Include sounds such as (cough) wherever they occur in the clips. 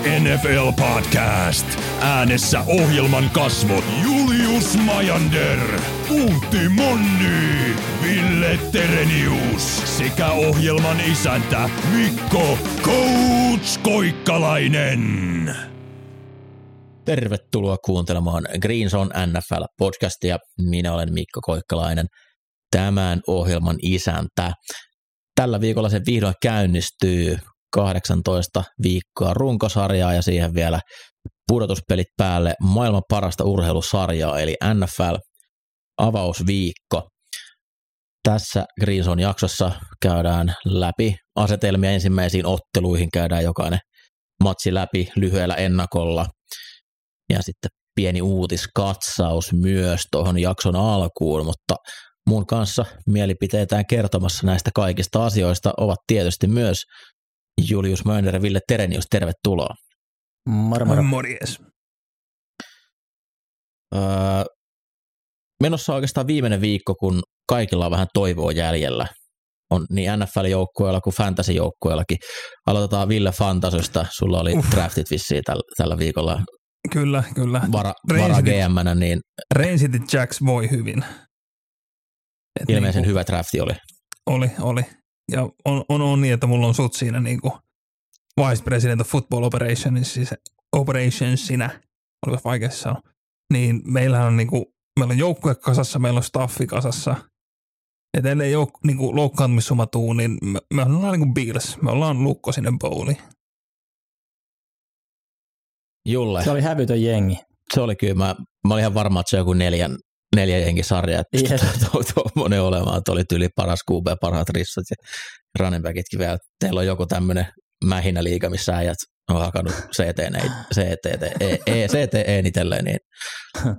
NFL podcast. Äänessä ohjelman kasvot Julius Majander, Puutti Monni, Ville Terenius sekä ohjelman isäntä Mikko Coach Koikkalainen. Tervetuloa kuuntelemaan Green Zone NFL-podcastia. Minä olen Mikko Koikkalainen, tämän ohjelman isäntä. Tällä viikolla se vihdoin käynnistyy 18 viikkoa runkosarjaa ja siihen vielä pudotuspelit päälle maailman parasta urheilusarjaa eli NFL avausviikko. Tässä Green Zone jaksossa käydään läpi asetelmia ensimmäisiin otteluihin, käydään jokainen matsi läpi lyhyellä ennakolla ja sitten pieni uutiskatsaus myös tuohon jakson alkuun, mutta mun kanssa mielipiteetään kertomassa näistä kaikista asioista ovat tietysti myös Julius Mönner ja Ville Terenius. Tervetuloa. Moro. Morjes. Öö, menossa oikeastaan viimeinen viikko, kun kaikilla on vähän toivoa jäljellä. On niin NFL-joukkueella kuin fantasy-joukkueellakin. Aloitetaan Ville Fantasysta. Sulla oli Uff. draftit vissiin tällä, tällä viikolla Kyllä, kyllä. vara, vara gm niin Rain City Jacks voi hyvin. Et ilmeisen niinku, hyvä drafti oli. Oli, oli. Ja on, on, on niin, että mulla on sut siinä niinku Vice President of Football Operations, siis Operationsina, olipa vaikea sanoa. Niin meillähän on niinku, meillä on joukkue kasassa, meillä on staffi kasassa. Et ellei jouk, niinku loukkaantumissuma tuu, niin me, me ollaan niinku Bills. Me ollaan lukko sinne bowliin. Julle, Se oli hävytön jengi. se oli kyllä, mä, mä olin ihan varma, että se on joku neljän, neljä jengi sarja, että Yes. (laughs) tuommoinen olemaan, että oli tyyli paras QB, parhaat rissat ja running backitkin vielä. Teillä on joku tämmöinen mähinä liiga, missä äijät on hakannut (laughs) CT, CT, E, e, CTE itselleen, niin (laughs)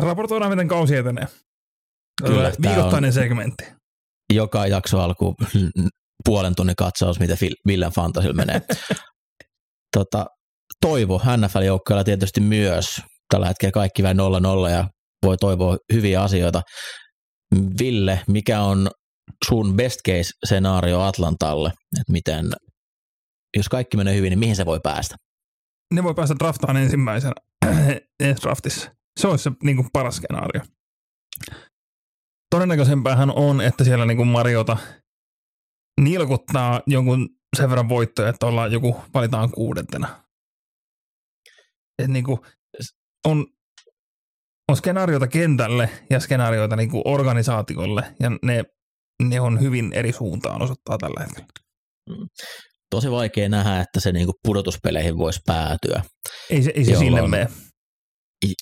Raportoidaan, miten kausi etenee. Kyllä, Viikoittainen segmentti. joka jakso alkuun puolen tunnin katsaus, miten Villen Fantasilla menee. tota, toivo NFL-joukkoilla tietysti myös. Tällä hetkellä kaikki vähän 0-0 ja voi toivoa hyviä asioita. Ville, mikä on sun best case-skenaario Atlantalle? Että miten, jos kaikki menee hyvin, niin mihin se voi päästä? ne voi päästä draftaan ensimmäisenä (clears throat) ensi draftissa. Se olisi se niin kuin paras skenaario. Todennäköisempäähän on, että siellä niin kuin Mariota nilkuttaa jonkun sen verran voittoja, että ollaan joku, valitaan kuudentena. Et niin kuin on, on skenaarioita kentälle ja skenaarioita niin kuin organisaatiolle, ja ne, ne on hyvin eri suuntaan osoittaa tällä hetkellä. Tosi vaikea nähdä, että se niinku pudotuspeleihin voisi päätyä, Ei se, ei se Jolloin- sinne mene.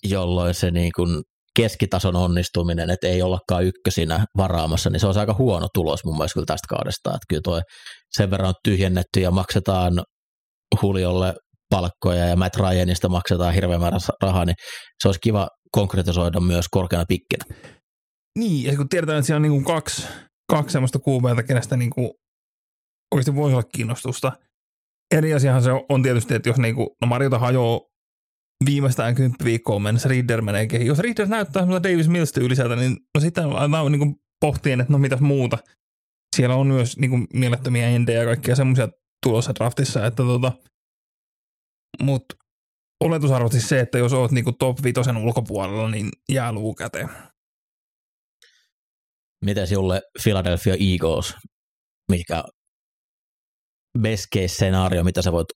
jolloin se niinku keskitason onnistuminen, että ei ollakaan ykkösinä varaamassa, niin se on aika huono tulos mun mielestä kyllä tästä kaudesta. Että kyllä toi sen verran on tyhjennetty ja maksetaan Huliolle palkkoja ja Matt Ryanista maksetaan hirveän määrä rahaa, niin se olisi kiva konkretisoida myös korkeana pikkinä. Niin, ja kun tiedetään, että siellä on niin kuin kaksi, kaksi semmoista QBtä, kenestä niin kuin oikeasti voisi olla kiinnostusta. Eri asiahan se on tietysti, että jos niin kuin, no Mariota hajoaa viimeistään kymppi viikkoon mennessä, Reader menee kehiin. Jos Reader näyttää semmoista Davis Mills tyyliseltä, niin no sitten aletaan niin kuin pohtien, että no mitäs muuta. Siellä on myös niin kuin mielettömiä endejä ja kaikkia semmoisia tulossa draftissa, että tota, mutta oletusarvoisesti se, että jos oot niinku top vitosen ulkopuolella, niin jää luu käteen. Mites Julle Philadelphia Eagles, mikä best case scenaario, mitä sä voit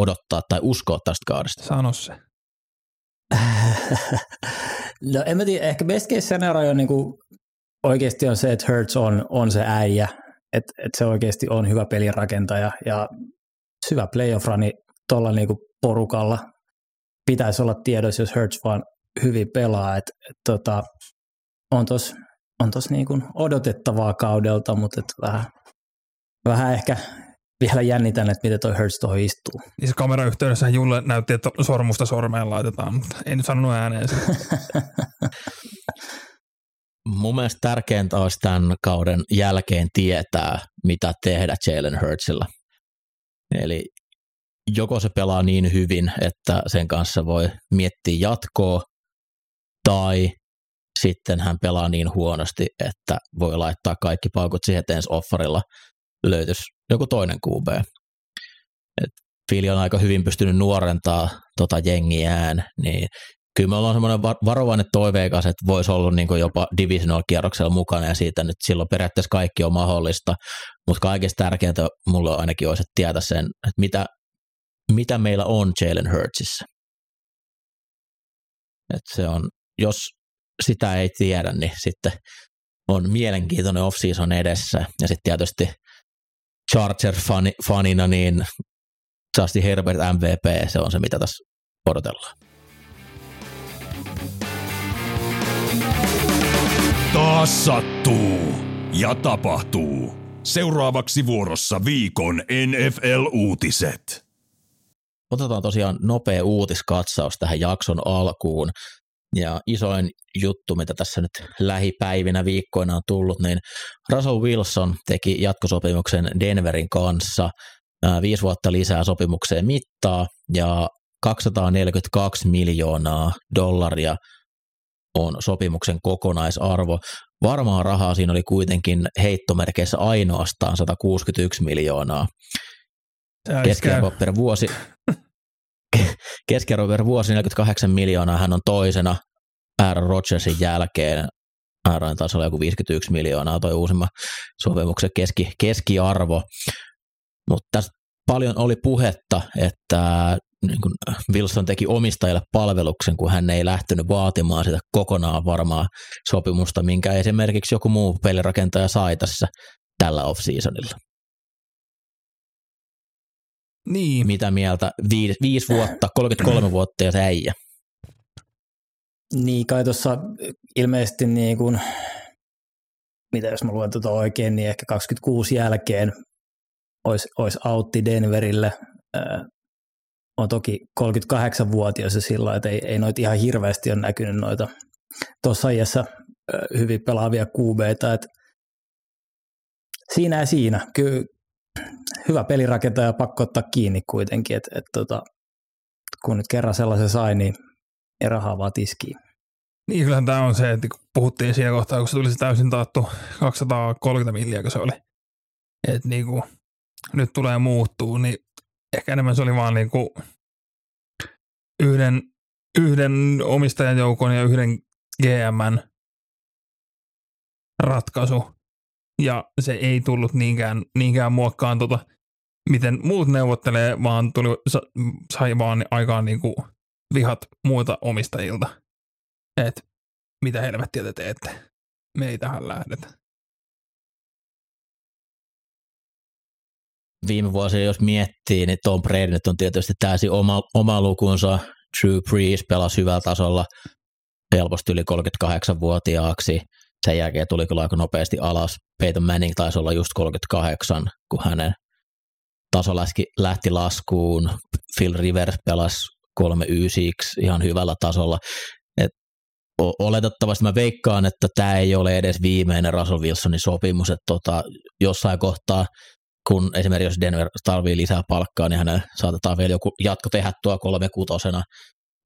odottaa tai uskoa tästä kaudesta? Sano se. (laughs) no en mä tiedä, ehkä best case scenario on niinku, oikeasti on se, että Hurts on, on se äijä, että et se oikeasti on hyvä pelirakentaja ja syvä playoff-rani tuolla niinku porukalla pitäisi olla tiedossa, jos Hurts vaan hyvin pelaa, että et tota, on tos, on tos niinku odotettavaa kaudelta, mutta et vähän, vähän ehkä vielä jännitän, että miten toi Hurts tuohon istuu. Niin se kamerayhteydessä Julle näytti, että sormusta sormeen laitetaan, mutta ei nyt sanonut ääneen sitä. (laughs) Mun mielestä tärkeintä olisi tämän kauden jälkeen tietää, mitä tehdä Jalen Hurtsilla. Eli joko se pelaa niin hyvin, että sen kanssa voi miettiä jatkoa, tai sitten hän pelaa niin huonosti, että voi laittaa kaikki paukut siihen, että ensi offerilla löytyisi joku toinen QB. Et on aika hyvin pystynyt nuorentaa tota jengiään, niin kyllä me ollaan semmoinen varovainen toiveikas, että voisi olla niin jopa divisional-kierroksella mukana ja siitä nyt silloin periaatteessa kaikki on mahdollista, mutta kaikista tärkeintä mulle ainakin olisi, että tietää sen, että mitä, mitä meillä on Jalen Hurtsissa. että se on, jos sitä ei tiedä, niin sitten on mielenkiintoinen off-season edessä ja sitten tietysti Charger-fanina niin Justin Herbert MVP, se on se mitä tässä odotellaan. Taas sattuu ja tapahtuu. Seuraavaksi vuorossa viikon NFL-uutiset. Otetaan tosiaan nopea uutiskatsaus tähän jakson alkuun. Ja isoin juttu, mitä tässä nyt lähipäivinä, viikkoina on tullut, niin Russell Wilson teki jatkosopimuksen Denverin kanssa. Viisi vuotta lisää sopimukseen mittaa ja 242 miljoonaa dollaria on sopimuksen kokonaisarvo. Varmaa rahaa siinä oli kuitenkin heittomerkeissä ainoastaan 161 miljoonaa. Keskiarvo per vuosi, keskiarvo per vuosi 48 miljoonaa, hän on toisena Aaron Rodgersin jälkeen. Aaron taisi olla joku 51 miljoonaa toi uusimman sopimuksen keski, keskiarvo. Mutta tässä paljon oli puhetta, että niin kuin Wilson teki omistajalle palveluksen, kun hän ei lähtenyt vaatimaan sitä kokonaan varmaa sopimusta, minkä esimerkiksi joku muu pelirakentaja sai tässä tällä off-seasonilla. Niin. Mitä mieltä? Viisi, viisi vuotta, 33 vuotta ja se äijä. Niin, kai tuossa ilmeisesti niin kuin, mitä jos mä luen tuota oikein, niin ehkä 26 jälkeen olisi, olisi autti Denverille on toki 38-vuotias ja sillä että ei, ei noita ihan hirveästi ole näkynyt noita tuossa iässä hyvin pelaavia kuubeita, että siinä ja siinä. Kyllä hyvä pelirakentaja pakko ottaa kiinni kuitenkin, että, että tota, kun nyt kerran sellaisen sai, niin ei rahaa vaan tiskiin. Niin, kyllähän tämä on se, että kun puhuttiin siinä kohtaa, kun se tuli se täysin taattu 230 milliä, kun se oli, että niin kuin, nyt tulee muuttuu, niin ehkä enemmän se oli vaan niin kuin yhden, yhden omistajan joukon ja yhden GMn ratkaisu. Ja se ei tullut niinkään, niinkään muokkaan tota, miten muut neuvottelee, vaan tuli, sai vaan aikaan niin kuin vihat muilta omistajilta. Että mitä helvettiä te teette? Me ei tähän lähdetä. viime vuosia jos miettii, niin Tom Brady nyt on tietysti täysin oma, oma lukunsa. Drew Brees pelasi hyvällä tasolla helposti yli 38-vuotiaaksi. Sen jälkeen tuli kyllä aika nopeasti alas. Peyton Manning taisi olla just 38, kun hänen taso lähti laskuun. Phil Rivers pelasi 39 ihan hyvällä tasolla. Et oletettavasti mä veikkaan, että tämä ei ole edes viimeinen Russell Wilsonin sopimus, että tota, jossain kohtaa – kun esimerkiksi jos Denver tarvii lisää palkkaa, niin hänen saatetaan vielä joku jatko tehdä tuo kolme kutosena,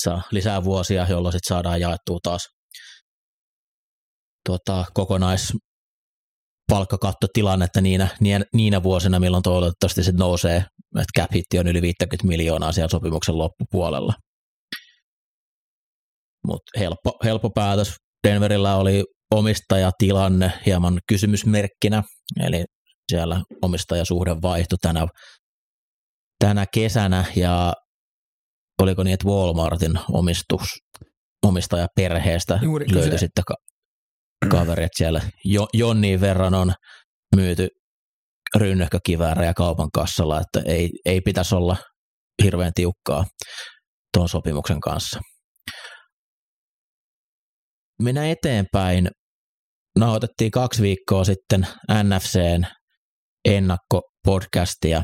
saa lisää vuosia, jolloin sitten saadaan jaettua taas tota, kokonais palkkakattotilannetta niinä, niinä vuosina, milloin toivottavasti se nousee, että cap hitti on yli 50 miljoonaa siellä sopimuksen loppupuolella. Mutta helppo, helppo päätös. Denverillä oli omistajatilanne hieman kysymysmerkkinä, eli siellä omistajasuhde vaihtui tänä, tänä kesänä ja oliko niin, että Walmartin omistus, omistajaperheestä Juuri löytyi se. sitten ka- kaveri, että siellä jo, jonnin verran on myyty rynnäkkökiväärejä kaupan kassalla, että ei, ei pitäisi olla hirveän tiukkaa tuon sopimuksen kanssa. Mennään eteenpäin. Nauhoitettiin kaksi viikkoa sitten NFCn ennakkopodcastia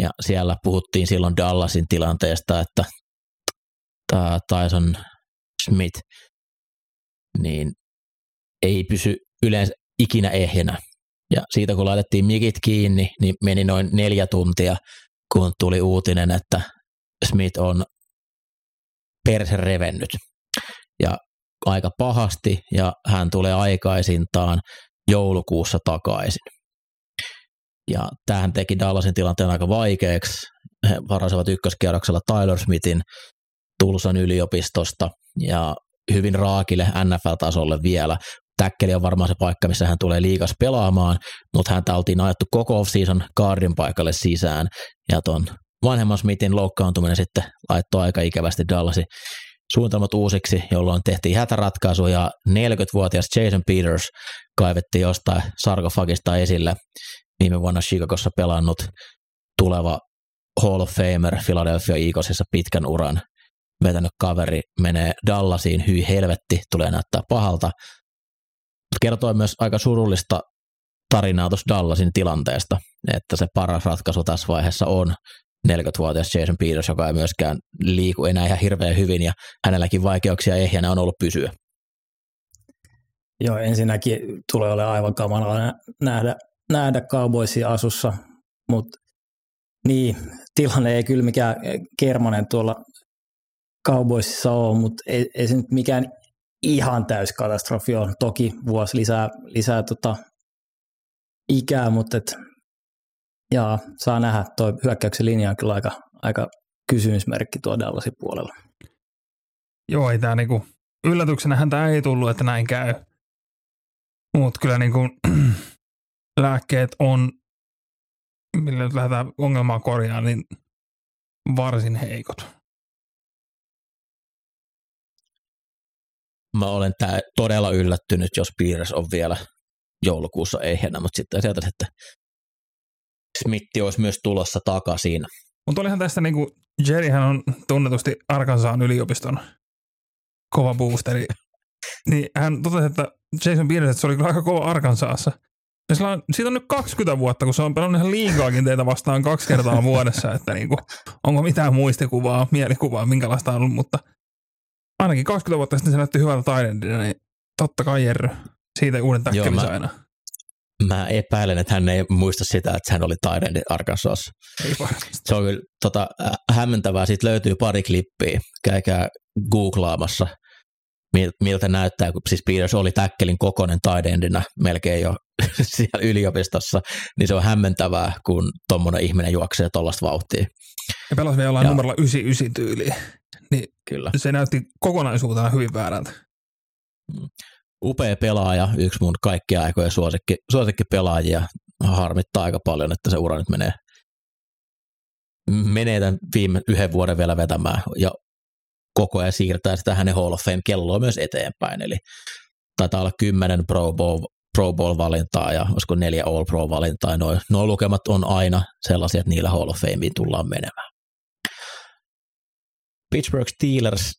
ja siellä puhuttiin silloin Dallasin tilanteesta, että Tyson Smith niin ei pysy yleensä ikinä ehjänä Ja siitä kun laitettiin mikit kiinni, niin meni noin neljä tuntia, kun tuli uutinen, että Smith on perse revennyt. Ja aika pahasti, ja hän tulee aikaisintaan joulukuussa takaisin. Ja tähän teki Dallasin tilanteen aika vaikeaksi. He varasivat ykköskierroksella Tyler Smithin Tulsan yliopistosta ja hyvin raakille NFL-tasolle vielä. Täkkeli on varmaan se paikka, missä hän tulee liikas pelaamaan, mutta häntä oltiin ajettu koko off-season kaardin paikalle sisään. Ja ton vanhemman Smithin loukkaantuminen sitten laittoi aika ikävästi Dallasin suunnitelmat uusiksi, jolloin tehtiin hätäratkaisu ja 40-vuotias Jason Peters kaivettiin jostain sarkofagista esille viime vuonna Chicagossa pelannut tuleva Hall of Famer Philadelphia Eaglesissa pitkän uran vetänyt kaveri menee Dallasiin, hyi helvetti, tulee näyttää pahalta. Kertoi myös aika surullista tarinaa tuossa Dallasin tilanteesta, että se paras ratkaisu tässä vaiheessa on 40-vuotias Jason Peters, joka ei myöskään liiku enää ihan hirveän hyvin ja hänelläkin vaikeuksia ehjänä on ollut pysyä. Joo, ensinnäkin tulee olemaan aivan kamalaa nähdä, nähdä Cowboysia asussa, mutta niin, tilanne ei kyllä mikään kermanen tuolla Cowboysissa ole, mutta ei, ei se nyt mikään ihan täys katastrofi on. Toki vuosi lisää, lisää tota ikää, mutta et, jaa, saa nähdä. Tuo hyökkäyksen linja on kyllä aika, aika kysymysmerkki tuo Dallasin puolella. Joo, ei tämä niinku, yllätyksenähän tämä ei tullut, että näin käy. Mutta kyllä niinku, (clears throat) lääkkeet on, millä nyt lähdetään ongelmaa korjaan, niin varsin heikot. Olen tää todella yllättynyt, jos Piires on vielä joulukuussa ehjänä, mutta sitten sieltä, että Smitti olisi myös tulossa takaisin. Mutta olihan tästä niinku, Jerryhän on tunnetusti Arkansaan yliopiston kova boosteri. (laughs) Niin hän totesi, että Jason Pierce, se oli kyllä aika kova Arkansaassa. Ja on, siitä on nyt 20 vuotta, kun se on pelannut ihan liikaakin teitä vastaan kaksi kertaa vuodessa, että niinku, onko mitään muistikuvaa, mielikuvaa, minkälaista on ollut, mutta ainakin 20 vuotta sitten se näytti hyvältä taidendina, niin totta kai Jerry, siitä uuden täkkemisen aina. Mä epäilen, että hän ei muista sitä, että hän oli Tyrendi Arkansas. Ei. Se on kyllä tota, hämmentävää. Siitä löytyy pari klippiä. Käykää googlaamassa, miltä näyttää, kun siis Peters oli täkkelin kokonen taidendina melkein jo (laughs) siellä yliopistossa, niin se on hämmentävää, kun tuommoinen ihminen juoksee tuollaista vauhtia. Ja pelasi vielä jollain numerolla 99 tyyliin. Niin Kyllä. se näytti kokonaisuutena hyvin väärältä. Upea pelaaja, yksi mun kaikkia aikojen suosikki, suosikki pelaajia. Harmittaa aika paljon, että se ura nyt menee, menee tämän viime yhden vuoden vielä vetämään ja koko ajan siirtää sitä hänen Hall of Fame-kelloa myös eteenpäin. Eli taitaa olla kymmenen Pro Bowl, Pro Bowl-valintaa ja olisiko neljä All Pro-valintaa. Nuo, nuo lukemat on aina sellaisia, että niillä Hall of Fameen tullaan menemään. Pittsburgh Steelers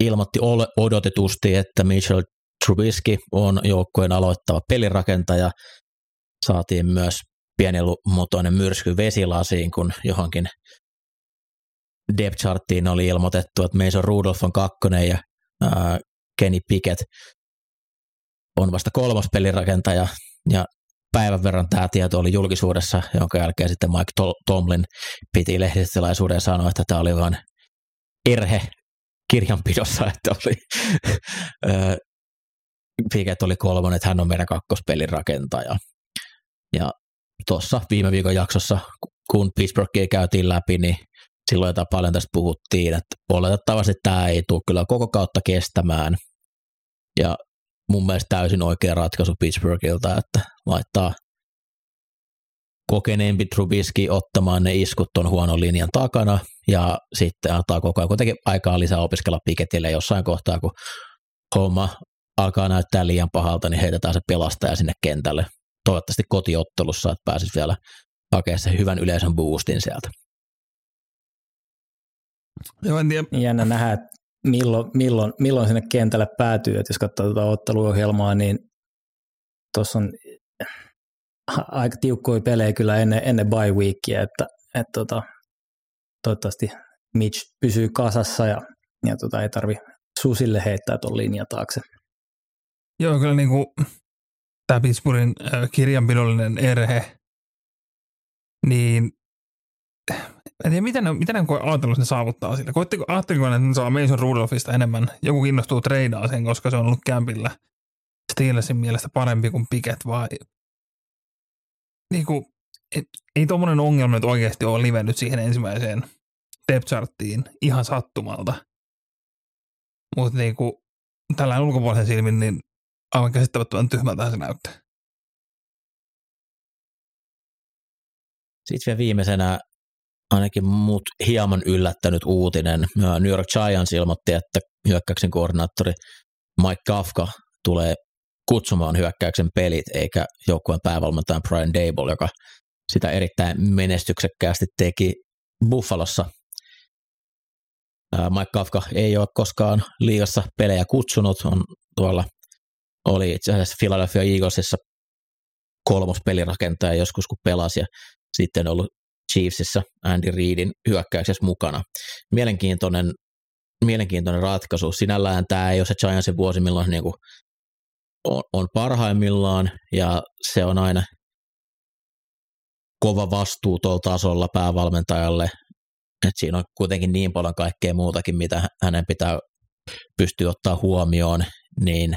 ilmoitti odotetusti, että Mitchell Trubisky on joukkueen aloittava pelirakentaja. Saatiin myös pienimuotoinen myrsky vesilasiin, kun johonkin depth charttiin oli ilmoitettu, että Mason Rudolph on kakkonen ja ää, Kenny Pickett on vasta kolmas pelirakentaja ja päivän verran tämä tieto oli julkisuudessa, jonka jälkeen sitten Mike Tomlin piti lehdistötilaisuuden ja sanoi, että tämä oli vain erhe kirjanpidossa, että oli Pickett oli kolmonen, että hän on meidän kakkospelin rakentaja. Ja tuossa viime viikon jaksossa, kun Pittsburghia käytiin läpi, niin silloin jotain paljon tästä puhuttiin, että oletettavasti tämä ei tule kyllä koko kautta kestämään. Ja mun mielestä täysin oikea ratkaisu Pittsburghilta, että laittaa kokeneempi Trubisky ottamaan ne iskut tuon huonon linjan takana ja sitten antaa koko ajan kuitenkin aikaa lisää opiskella Piketille jossain kohtaa, kun homma alkaa näyttää liian pahalta, niin heitetään se pelastaja sinne kentälle. Toivottavasti kotiottelussa, että pääsisi vielä hakemaan sen hyvän yleisön boostin sieltä. Joo, en tiedä. Jännä nähdä, että milloin, milloin, milloin sinne kentälle päätyy. Että jos katsoo tuota otteluohjelmaa, niin tuossa on aika tiukkoja pelejä kyllä ennen, ennen bye weekia, että, että tota, toivottavasti Mitch pysyy kasassa ja, ja tota, ei tarvi susille heittää tuon linjan taakse. Joo, kyllä niin kuin, tämä Pittsburghin kirjanpidollinen erhe, niin en tiedä, miten ne, miten ne ajatellut, ne saavuttaa sillä. Koitteko, ajatteliko että ne saa Mason Rudolphista enemmän? Joku kiinnostuu treidaa sen, koska se on ollut kämpillä Steelersin mielestä parempi kuin Piket vai niin kuin, et, ei tuommoinen ongelma nyt oikeasti ole livennyt siihen ensimmäiseen depth charttiin ihan sattumalta. Mutta niin kuin, tällä ulkopuolisen silmin, niin aivan käsittämättömän tyhmältä se näyttää. Sitten vielä viimeisenä ainakin muut hieman yllättänyt uutinen. New York Giants ilmoitti, että hyökkäyksen koordinaattori Mike Kafka tulee kutsumaan hyökkäyksen pelit, eikä joukkueen päävalmentaja Brian Dable, joka sitä erittäin menestyksekkäästi teki Buffalossa. Mike Kafka ei ole koskaan liigassa pelejä kutsunut, on tuolla oli itse asiassa Philadelphia Eaglesissa kolmos pelirakentaja joskus kun pelasi ja sitten ollut Chiefsissä Andy Reidin hyökkäyksessä mukana. Mielenkiintoinen, mielenkiintoinen ratkaisu. Sinällään tämä ei ole se Giantsin vuosi, milloin niin kuin on, on parhaimmillaan ja se on aina kova vastuu tuolla tasolla päävalmentajalle, että siinä on kuitenkin niin paljon kaikkea muutakin, mitä hänen pitää pystyä ottaa huomioon, niin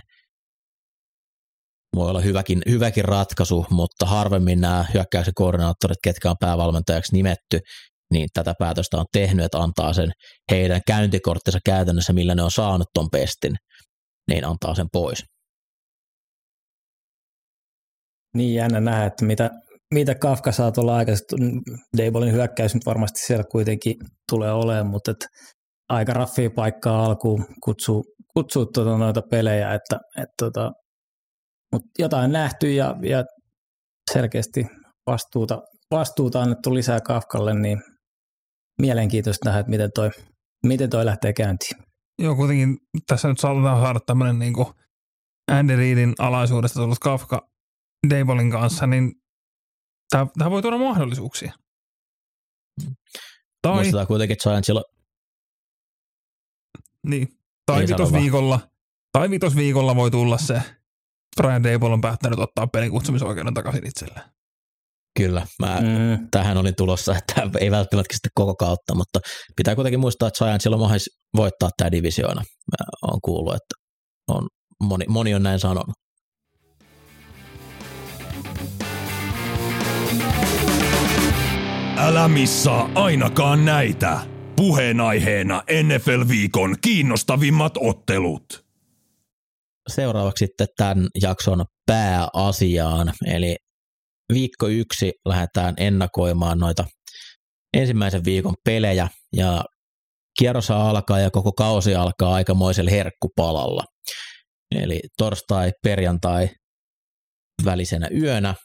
voi olla hyväkin, hyväkin ratkaisu, mutta harvemmin nämä hyökkäyksen koordinaattorit, ketkä on päävalmentajaksi nimetty, niin tätä päätöstä on tehnyt, että antaa sen heidän käyntikorttinsa käytännössä, millä ne on saanut ton pestin, niin antaa sen pois. Niin jännä nähdä, että mitä, mitä Kafka saa tuolla aikaisesti. Dabolin hyökkäys nyt varmasti siellä kuitenkin tulee olemaan, mutta et aika raffia paikkaa alkuun kutsuu, kutsuu tuota noita pelejä, että et tota, mutta jotain nähty ja, ja selkeästi vastuuta, vastuuta annettu lisää Kafkalle, niin mielenkiintoista nähdä, että miten toi, miten toi lähtee käyntiin. Joo, kuitenkin tässä nyt saatetaan saada tämmöinen niin Andy Reidin alaisuudesta tullut Kafka Dabolin kanssa, niin tämä voi tuoda mahdollisuuksia. Tai, Muistetaan kuitenkin Giantsilla. Niin, tai vitosviikolla, tai vitosviikolla voi tulla se Brian Dable on päättänyt ottaa pelin kutsumisoikeuden takaisin itselleen. Kyllä, mä mm. tähän olin tulossa, että ei välttämättä sitten koko kautta, mutta pitää kuitenkin muistaa, että Giantsilla on mahdollisuus voittaa tämä divisioona. Mä oon kuullut, että on, moni, moni on näin sanonut. Älä missaa ainakaan näitä. Puheenaiheena NFL-viikon kiinnostavimmat ottelut. Seuraavaksi sitten tämän jakson pääasiaan, eli viikko yksi lähdetään ennakoimaan noita ensimmäisen viikon pelejä, ja kierros alkaa ja koko kausi alkaa aikamoisella herkkupalalla. Eli torstai, perjantai välisenä yönä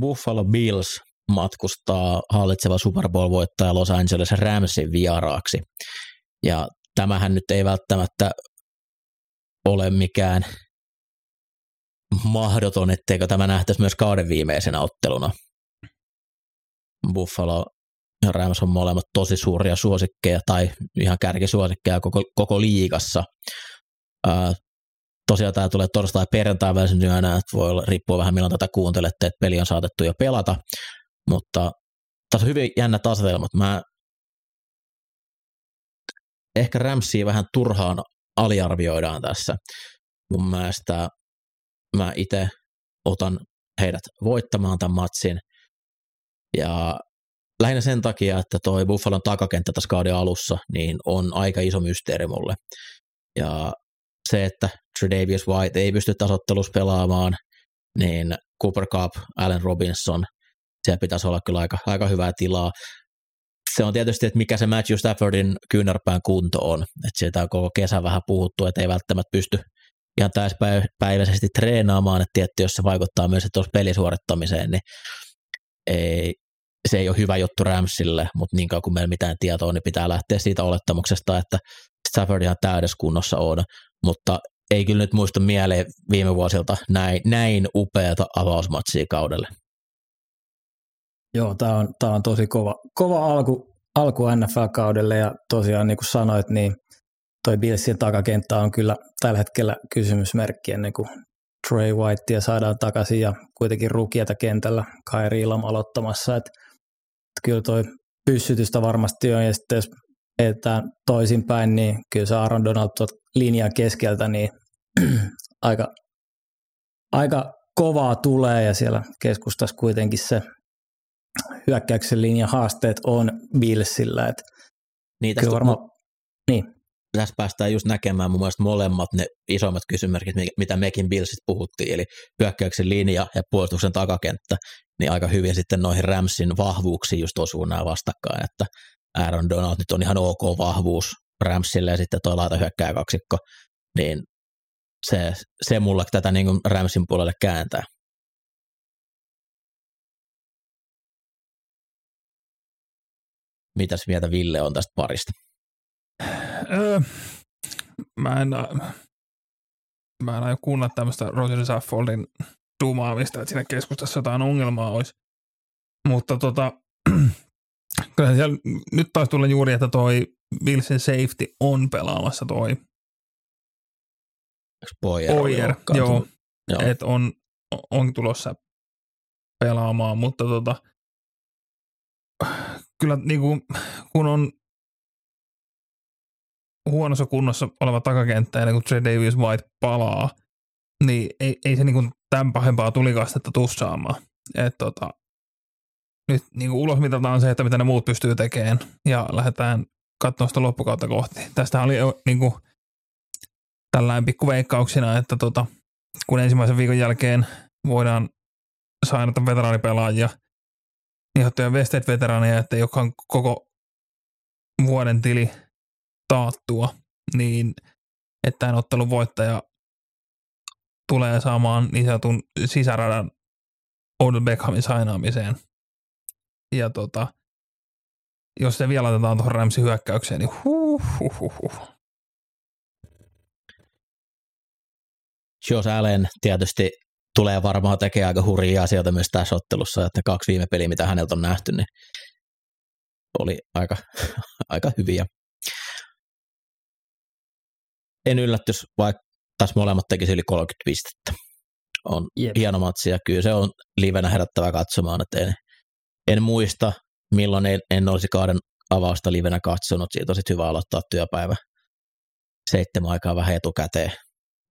Buffalo Bills matkustaa hallitseva Super Bowl-voittaja Los Angeles Ramsin vieraaksi. Ja tämähän nyt ei välttämättä ole mikään mahdoton, etteikö tämä nähtäisi myös kauden viimeisenä otteluna. Buffalo ja Rams on molemmat tosi suuria suosikkeja tai ihan kärkisuosikkeja koko, koko liigassa tosiaan tämä tulee torstai perjantai yönä, että voi olla, riippuu vähän milloin tätä kuuntelette, että peli on saatettu jo pelata, mutta tässä on hyvin jännät asetelmat. Mä ehkä Ramsia vähän turhaan aliarvioidaan tässä. Mun mielestä mä itse otan heidät voittamaan tämän matsin. Ja lähinnä sen takia, että toi Buffalon takakenttä tässä kauden alussa, niin on aika iso mysteeri mulle. Ja että Tredavious White ei pysty tasottelussa pelaamaan, niin Cooper Cup, Allen Robinson, siellä pitäisi olla kyllä aika, aika hyvää tilaa. Se on tietysti, että mikä se Matthew Staffordin kyynärpään kunto on. Että sieltä on koko kesä vähän puhuttu, että ei välttämättä pysty ihan täyspäiväisesti treenaamaan, että tietty, jos se vaikuttaa myös tuossa pelisuorittamiseen, niin ei, se ei ole hyvä juttu Ramsille, mutta niin kauan kuin meillä mitään tietoa, niin pitää lähteä siitä olettamuksesta, että Stafford täydessä kunnossa on, mutta ei kyllä nyt muista mieleen viime vuosilta näin, näin upeata avausmatsia kaudelle. Joo, tämä on, tää on tosi kova, kova alku, alku NFL-kaudelle ja tosiaan niin kuin sanoit, niin toi Billsin takakenttä on kyllä tällä hetkellä kysymysmerkki ennen kuin Trey Whitea saadaan takaisin ja kuitenkin rukieta kentällä Kairi Ilam aloittamassa. Et, et kyllä toi pyssytystä varmasti on ja sitten jos että toisinpäin, niin kyllä se Aaron Donald tuot linjan keskeltä, niin (clears throat) aika, aika kovaa tulee ja siellä keskustassa kuitenkin se hyökkäyksen linjan haasteet on Billsillä. Et niin, kyllä varma, niin. Tässä päästään just näkemään mun mielestä molemmat ne isommat kysymykset, mitä mekin Billsit puhuttiin, eli hyökkäyksen linja ja puolustuksen takakenttä, niin aika hyvin sitten noihin Ramsin vahvuuksiin just osuu nämä vastakkain, että Aaron Donald nyt on ihan ok vahvuus Ramsille ja sitten tuo laita hyökkää kaksikko, niin se, se mulla tätä niin kuin Ramsin puolelle kääntää. Mitäs mieltä Ville on tästä parista? Öö, mä en, mä en aio kuunnella tämmöistä Roger Saffoldin duumaamista, että siinä keskustassa jotain ongelmaa olisi. Mutta tota, kyllä siellä nyt taisi tulla juuri, että toi Wilson safety on pelaamassa toi Boyer, Boyer joo, joo. että on, on tulossa pelaamaan, mutta tota, kyllä niin kuin, kun on huonossa kunnossa oleva takakenttä ennen kuin Trey Davis White palaa, niin ei, ei se niin kuin tämän pahempaa tulikastetta tussaamaan. Et tota, nyt niin kuin ulos mitataan se, että mitä ne muut pystyy tekemään ja lähdetään katsomaan sitä loppukautta kohti. Tästä oli niin kuin, tällainen pikku veikkauksina, että tota, kun ensimmäisen viikon jälkeen voidaan sainata veteraanipelaajia, niin vestet veteraaneja, että joka on koko vuoden tili taattua, niin että tämän ottelun voittaja tulee saamaan niin sanotun sisäradan Odell Beckhamin sainaamiseen. Ja tota, jos se vielä otetaan tuohon Ramsin hyökkäykseen, niin huh, huh, huh, huh. Josh Allen tietysti tulee varmaan tekemään aika hurjia asioita myös tässä ottelussa, että kaksi viime peliä, mitä häneltä on nähty, niin oli aika, (laughs) aika hyviä. En yllätys, vaikka tässä molemmat tekisi yli 30 pistettä. On yep. hieno matsi ja kyllä se on livenä herättävä katsomaan, että en, en muista milloin en, en olisi kauden avausta livenä katsonut. Siitä olisi hyvä aloittaa työpäivä seitsemän aikaa vähän etukäteen,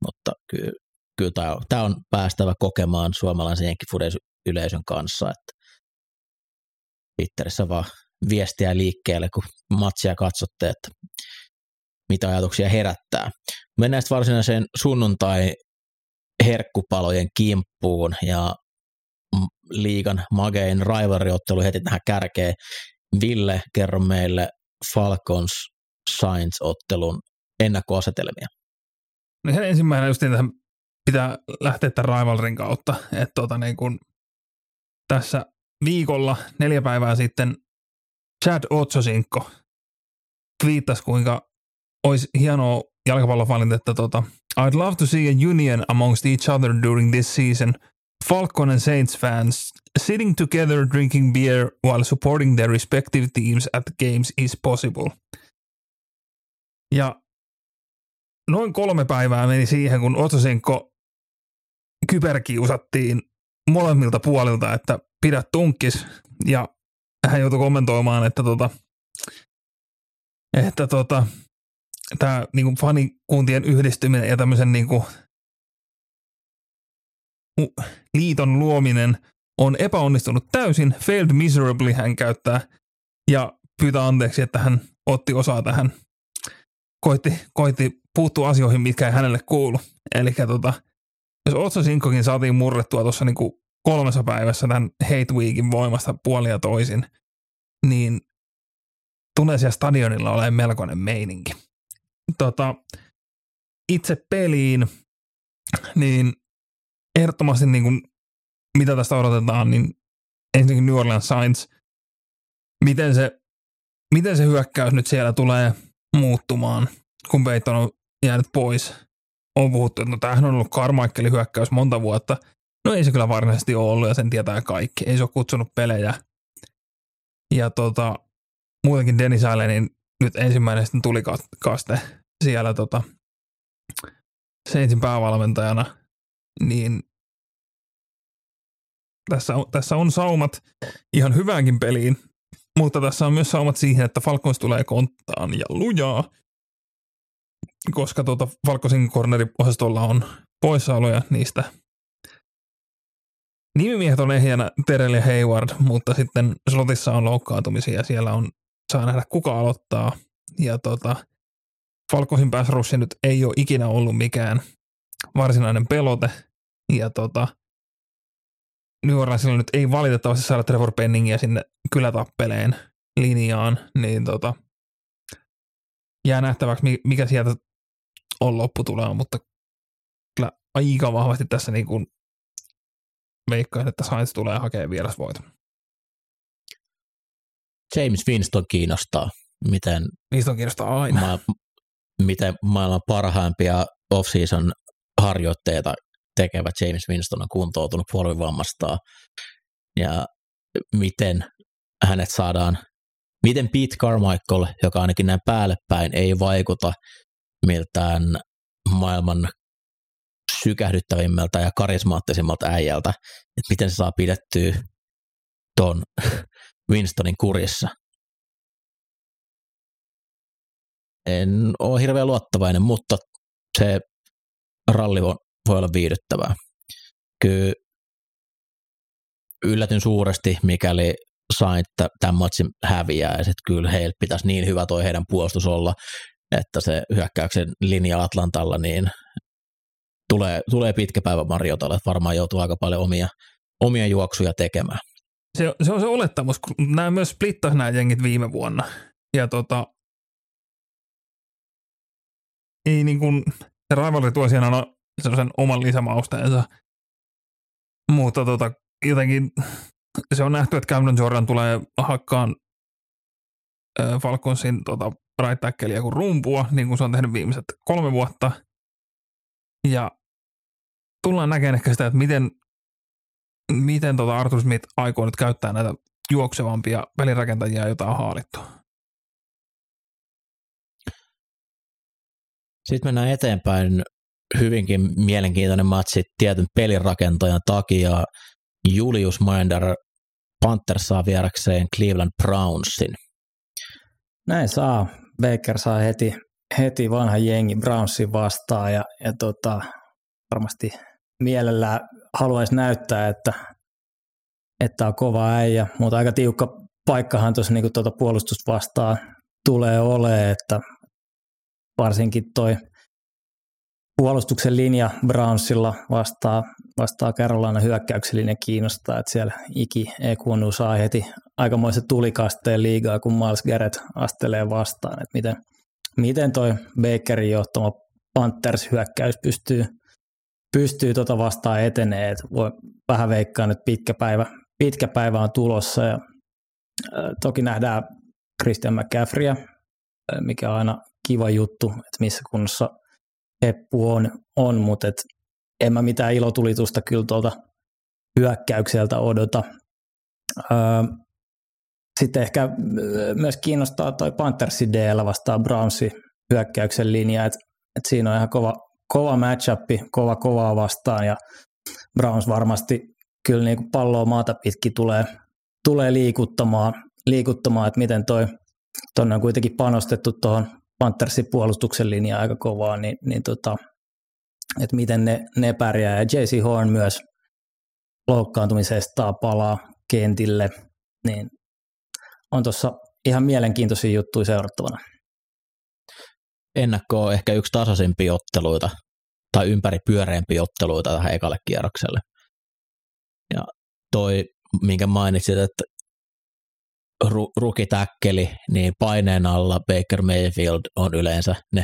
mutta kyllä, kyllä tämä, on, tämä on päästävä kokemaan suomalaisen yleisön kanssa, että Twitterissä vaan viestiä liikkeelle, kun matsia katsotte, että mitä ajatuksia herättää. Mennään sitten varsinaiseen sunnuntai herkkupalojen kimppuun ja liigan magein rivalryottelu heti tähän kärkeen. Ville, kerro meille Falcons Saints-ottelun ennakkoasetelmia. No ihan ensimmäinen just tähän pitää lähteä tämän rivalrin kautta, että tota niin kun tässä viikolla neljä päivää sitten Chad Otsosinko twiittasi, kuinka olisi hienoa jalkapallofanit, että tota, I'd love to see a union amongst each other during this season. Falcon and Saints fans sitting together drinking beer while supporting their respective teams at the games is possible. Ja noin kolme päivää meni siihen, kun Otsosenko kyberkiusattiin molemmilta puolilta, että pidä tunkkis. Ja hän joutui kommentoimaan, että tota, että tota, tämä niinku fanikuntien yhdistyminen ja tämmöisen niinku, liiton luominen on epäonnistunut täysin. Failed miserably hän käyttää ja pyytää anteeksi, että hän otti osaa tähän. Koitti, koitti puuttua asioihin, mitkä ei hänelle kuulu. Eli tota, jos Otso Sinkkokin saatiin murrettua tuossa niinku kolmessa päivässä tämän Hate Weekin voimasta puolia toisin, niin tulee siellä stadionilla olemaan melkoinen meininki tota, itse peliin, niin ehdottomasti niin kuin, mitä tästä odotetaan, niin ensinnäkin New Orleans Saints, miten se, miten se hyökkäys nyt siellä tulee muuttumaan, kun Peyton on jäänyt pois. On puhuttu, että no tämähän on ollut Carmichaelin hyökkäys monta vuotta. No ei se kyllä varsinaisesti ole ollut ja sen tietää kaikki. Ei se ole kutsunut pelejä. Ja tota, muutenkin Dennis Allenin nyt ensimmäinen tuli kaste siellä tota, Saintsin päävalmentajana, niin tässä on, tässä on saumat ihan hyväänkin peliin, mutta tässä on myös saumat siihen, että Falcons tulee konttaan ja lujaa, koska tuota Falcosin corneriosastolla on poissaoloja niistä. Nimimiehet on ehjänä Terrell ja Hayward, mutta sitten slotissa on loukkaantumisia ja siellä on, saa nähdä kuka aloittaa. Ja tota, Falcosin pass nyt ei ole ikinä ollut mikään varsinainen pelote. Ja tota, New Orleansilla nyt ei valitettavasti saada Trevor Penningia sinne kylätappeleen linjaan, niin tota, jää nähtäväksi, mikä sieltä on lopputulema, mutta kyllä aika vahvasti tässä niin kuin veikkaan, että Sainz tulee hakemaan vierasvoiton. James Winston kiinnostaa, miten, Winston kiinnostaa aina. Ma- miten maailman parhaimpia off-season harjoitteita tekevä James Winston on kuntoutunut puolivammastaan ja miten hänet saadaan, miten Pete Carmichael, joka ainakin näin päälle päin ei vaikuta miltään maailman sykähdyttävimmältä ja karismaattisimmalta äijältä, että miten se saa pidettyä ton (laughs) Winstonin kurissa. En ole hirveän luottavainen, mutta se ralli on, voi olla viihdyttävää. Kyllä yllätyn suuresti, mikäli sain tämän matsin häviää, ja sitten kyllä heillä pitäisi niin hyvä toi heidän puolustus olla, että se hyökkäyksen linja Atlantalla, niin tulee, tulee pitkä päivä Mariotalle, että varmaan joutuu aika paljon omia, omia juoksuja tekemään. Se, se on se olettamus, kun nämä myös splittas nämä jengit viime vuonna. Ja tota, ei niin kuin, se rivalry tuo siinä on sellaisen oman lisämausteensa. Mutta tota, jotenkin se on nähty, että Camden Jordan tulee hakkaan äh, Falconsin tota, right tackleia kuin rumpua, niin kuin se on tehnyt viimeiset kolme vuotta. Ja tullaan näkemään ehkä sitä, että miten, miten tota Arthur Smith aikoo nyt käyttää näitä juoksevampia pelirakentajia, joita on haalittu. Sitten mennään eteenpäin. Hyvinkin mielenkiintoinen matsi tietyn pelirakentajan takia. Julius Minder Panthers saa vierakseen Cleveland Brownsin. Näin saa. Baker saa heti, heti vanha jengi Brownsin vastaan ja, ja tota, varmasti mielellään haluaisi näyttää, että, että on kova äijä, mutta aika tiukka paikkahan tuossa niin tuota puolustusta vastaan tulee olemaan, että varsinkin toi puolustuksen linja Brownsilla vastaa, vastaa Carolina hyökkäyksen linja kiinnostaa, että siellä Iki Ekunu saa heti aikamoisen tulikasteen liigaa, kun Miles Garrett astelee vastaan, että miten, miten toi Bakerin johtama Panthers hyökkäys pystyy, pystyy tota vastaan etenee, että voi vähän veikkaa nyt pitkä päivä, pitkä päivä on tulossa ja toki nähdään Christian McCaffreyä, mikä on aina kiva juttu, että missä kunnossa Peppu on, on mutta et en mä mitään ilotulitusta kyllä tuolta hyökkäykseltä odota. Öö, sitten ehkä myös kiinnostaa toi Panthersin DL vastaan Brownsi hyökkäyksen linja, että et siinä on ihan kova, kova matchup, kova kovaa vastaan ja Browns varmasti kyllä niin kuin palloa maata pitkin tulee, tulee liikuttamaan, liikuttamaan, että miten toi, tuonne on kuitenkin panostettu tuohon Panthersin puolustuksen linjaa aika kovaa, niin, niin tota, että miten ne, ne pärjää. Ja JC Horn myös loukkaantumisesta palaa kentille, niin on tuossa ihan mielenkiintoisia juttuja seurattavana. Ennakko on ehkä yksi tasaisimpia otteluita tai ympäri pyöreämpiä otteluita tähän ekalle kierrokselle. Ja toi, minkä mainitsit, että ru, rukitäkkeli, niin paineen alla Baker Mayfield on yleensä ne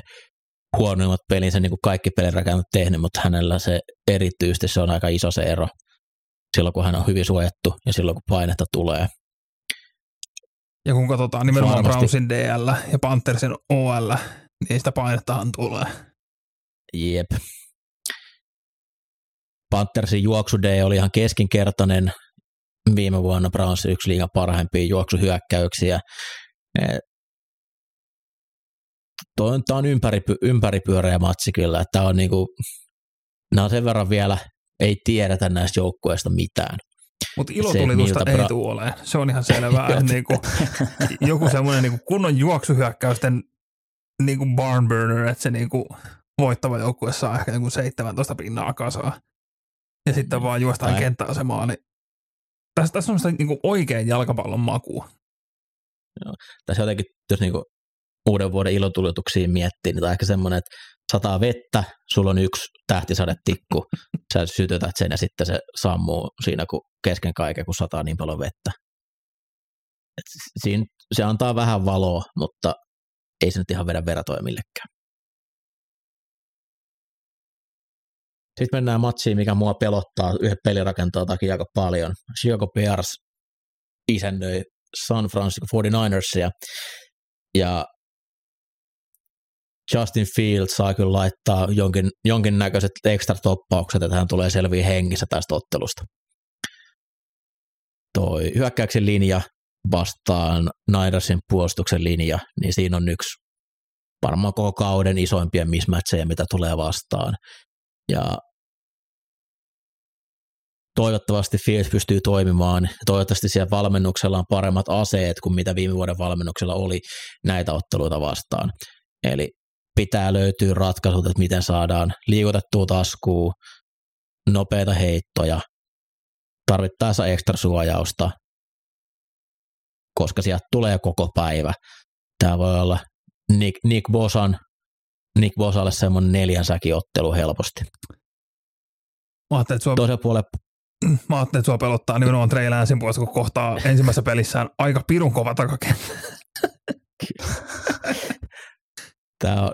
huonoimmat pelinsä, niin kuin kaikki pelirakennut tehnyt, mutta hänellä se erityisesti se on aika iso se ero silloin, kun hän on hyvin suojattu ja silloin, kun painetta tulee. Ja kun katsotaan nimenomaan Varmasti. Brownsin DL ja Panthersin OL, niin sitä painettahan tulee. Jep. Panthersin juoksu D oli ihan keskinkertainen, viime vuonna Browns yksi liigan parhaimpia juoksuhyökkäyksiä. Tämä on ympäripy, ympäripyöreä matsi kyllä. Tämä on niinku, nämä on sen verran vielä, ei tiedetä näistä joukkueista mitään. Mutta ilotulitusta ei pra... tule olemaan. Se on ihan selvää. (laughs) niinku, joku semmoinen niinku kunnon juoksuhyökkäysten niinku barn burner, että se niinku voittava joukkue saa ehkä niinku 17 pinnaa kasaa. Ja sitten vaan juostaan kenttäasemaan. Niin tässä, tässä on sitä niinku oikein jalkapallon makua. Joo. Tässä jotenkin, jos niinku uuden vuoden ilotulituksiin miettii, niin tämä on ehkä semmoinen, että sataa vettä, sulla on yksi tähtisadetikku, sä sytytät sen ja sitten se sammuu siinä kun kesken kaiken, kun sataa niin paljon vettä. Et siinä, se antaa vähän valoa, mutta ei se nyt ihan vedä veratoja Sitten mennään matsiin, mikä mua pelottaa yhden pelirakentaa takia aika paljon. Chicago Bears isännöi San Francisco 49ersia ja Justin Fields saa kyllä laittaa jonkin, jonkinnäköiset ekstra toppaukset, että hän tulee selviä hengissä tästä ottelusta. Toi hyökkäyksen linja vastaan Nidersin puolustuksen linja, niin siinä on yksi varmaan koko kauden isoimpia mismatcheja, mitä tulee vastaan. Ja toivottavasti Fields pystyy toimimaan. Toivottavasti siellä valmennuksella on paremmat aseet kuin mitä viime vuoden valmennuksella oli näitä otteluita vastaan. Eli pitää löytyä ratkaisut, että miten saadaan liikutettua taskua, nopeita heittoja, tarvittaessa ekstra suojausta, koska sieltä tulee koko päivä. Tämä voi olla Nick, Nick Bosan, Nick Bosalle semmoinen neljän ottelu helposti. Mä ajattelin, että sua, Toisen puolen... (clears throat) mä ajattelin, että sua pelottaa nimenomaan Trey Lancein puolesta, kun kohtaa ensimmäisessä pelissään aika pirun kova takakenttä. (laughs) Tämä on,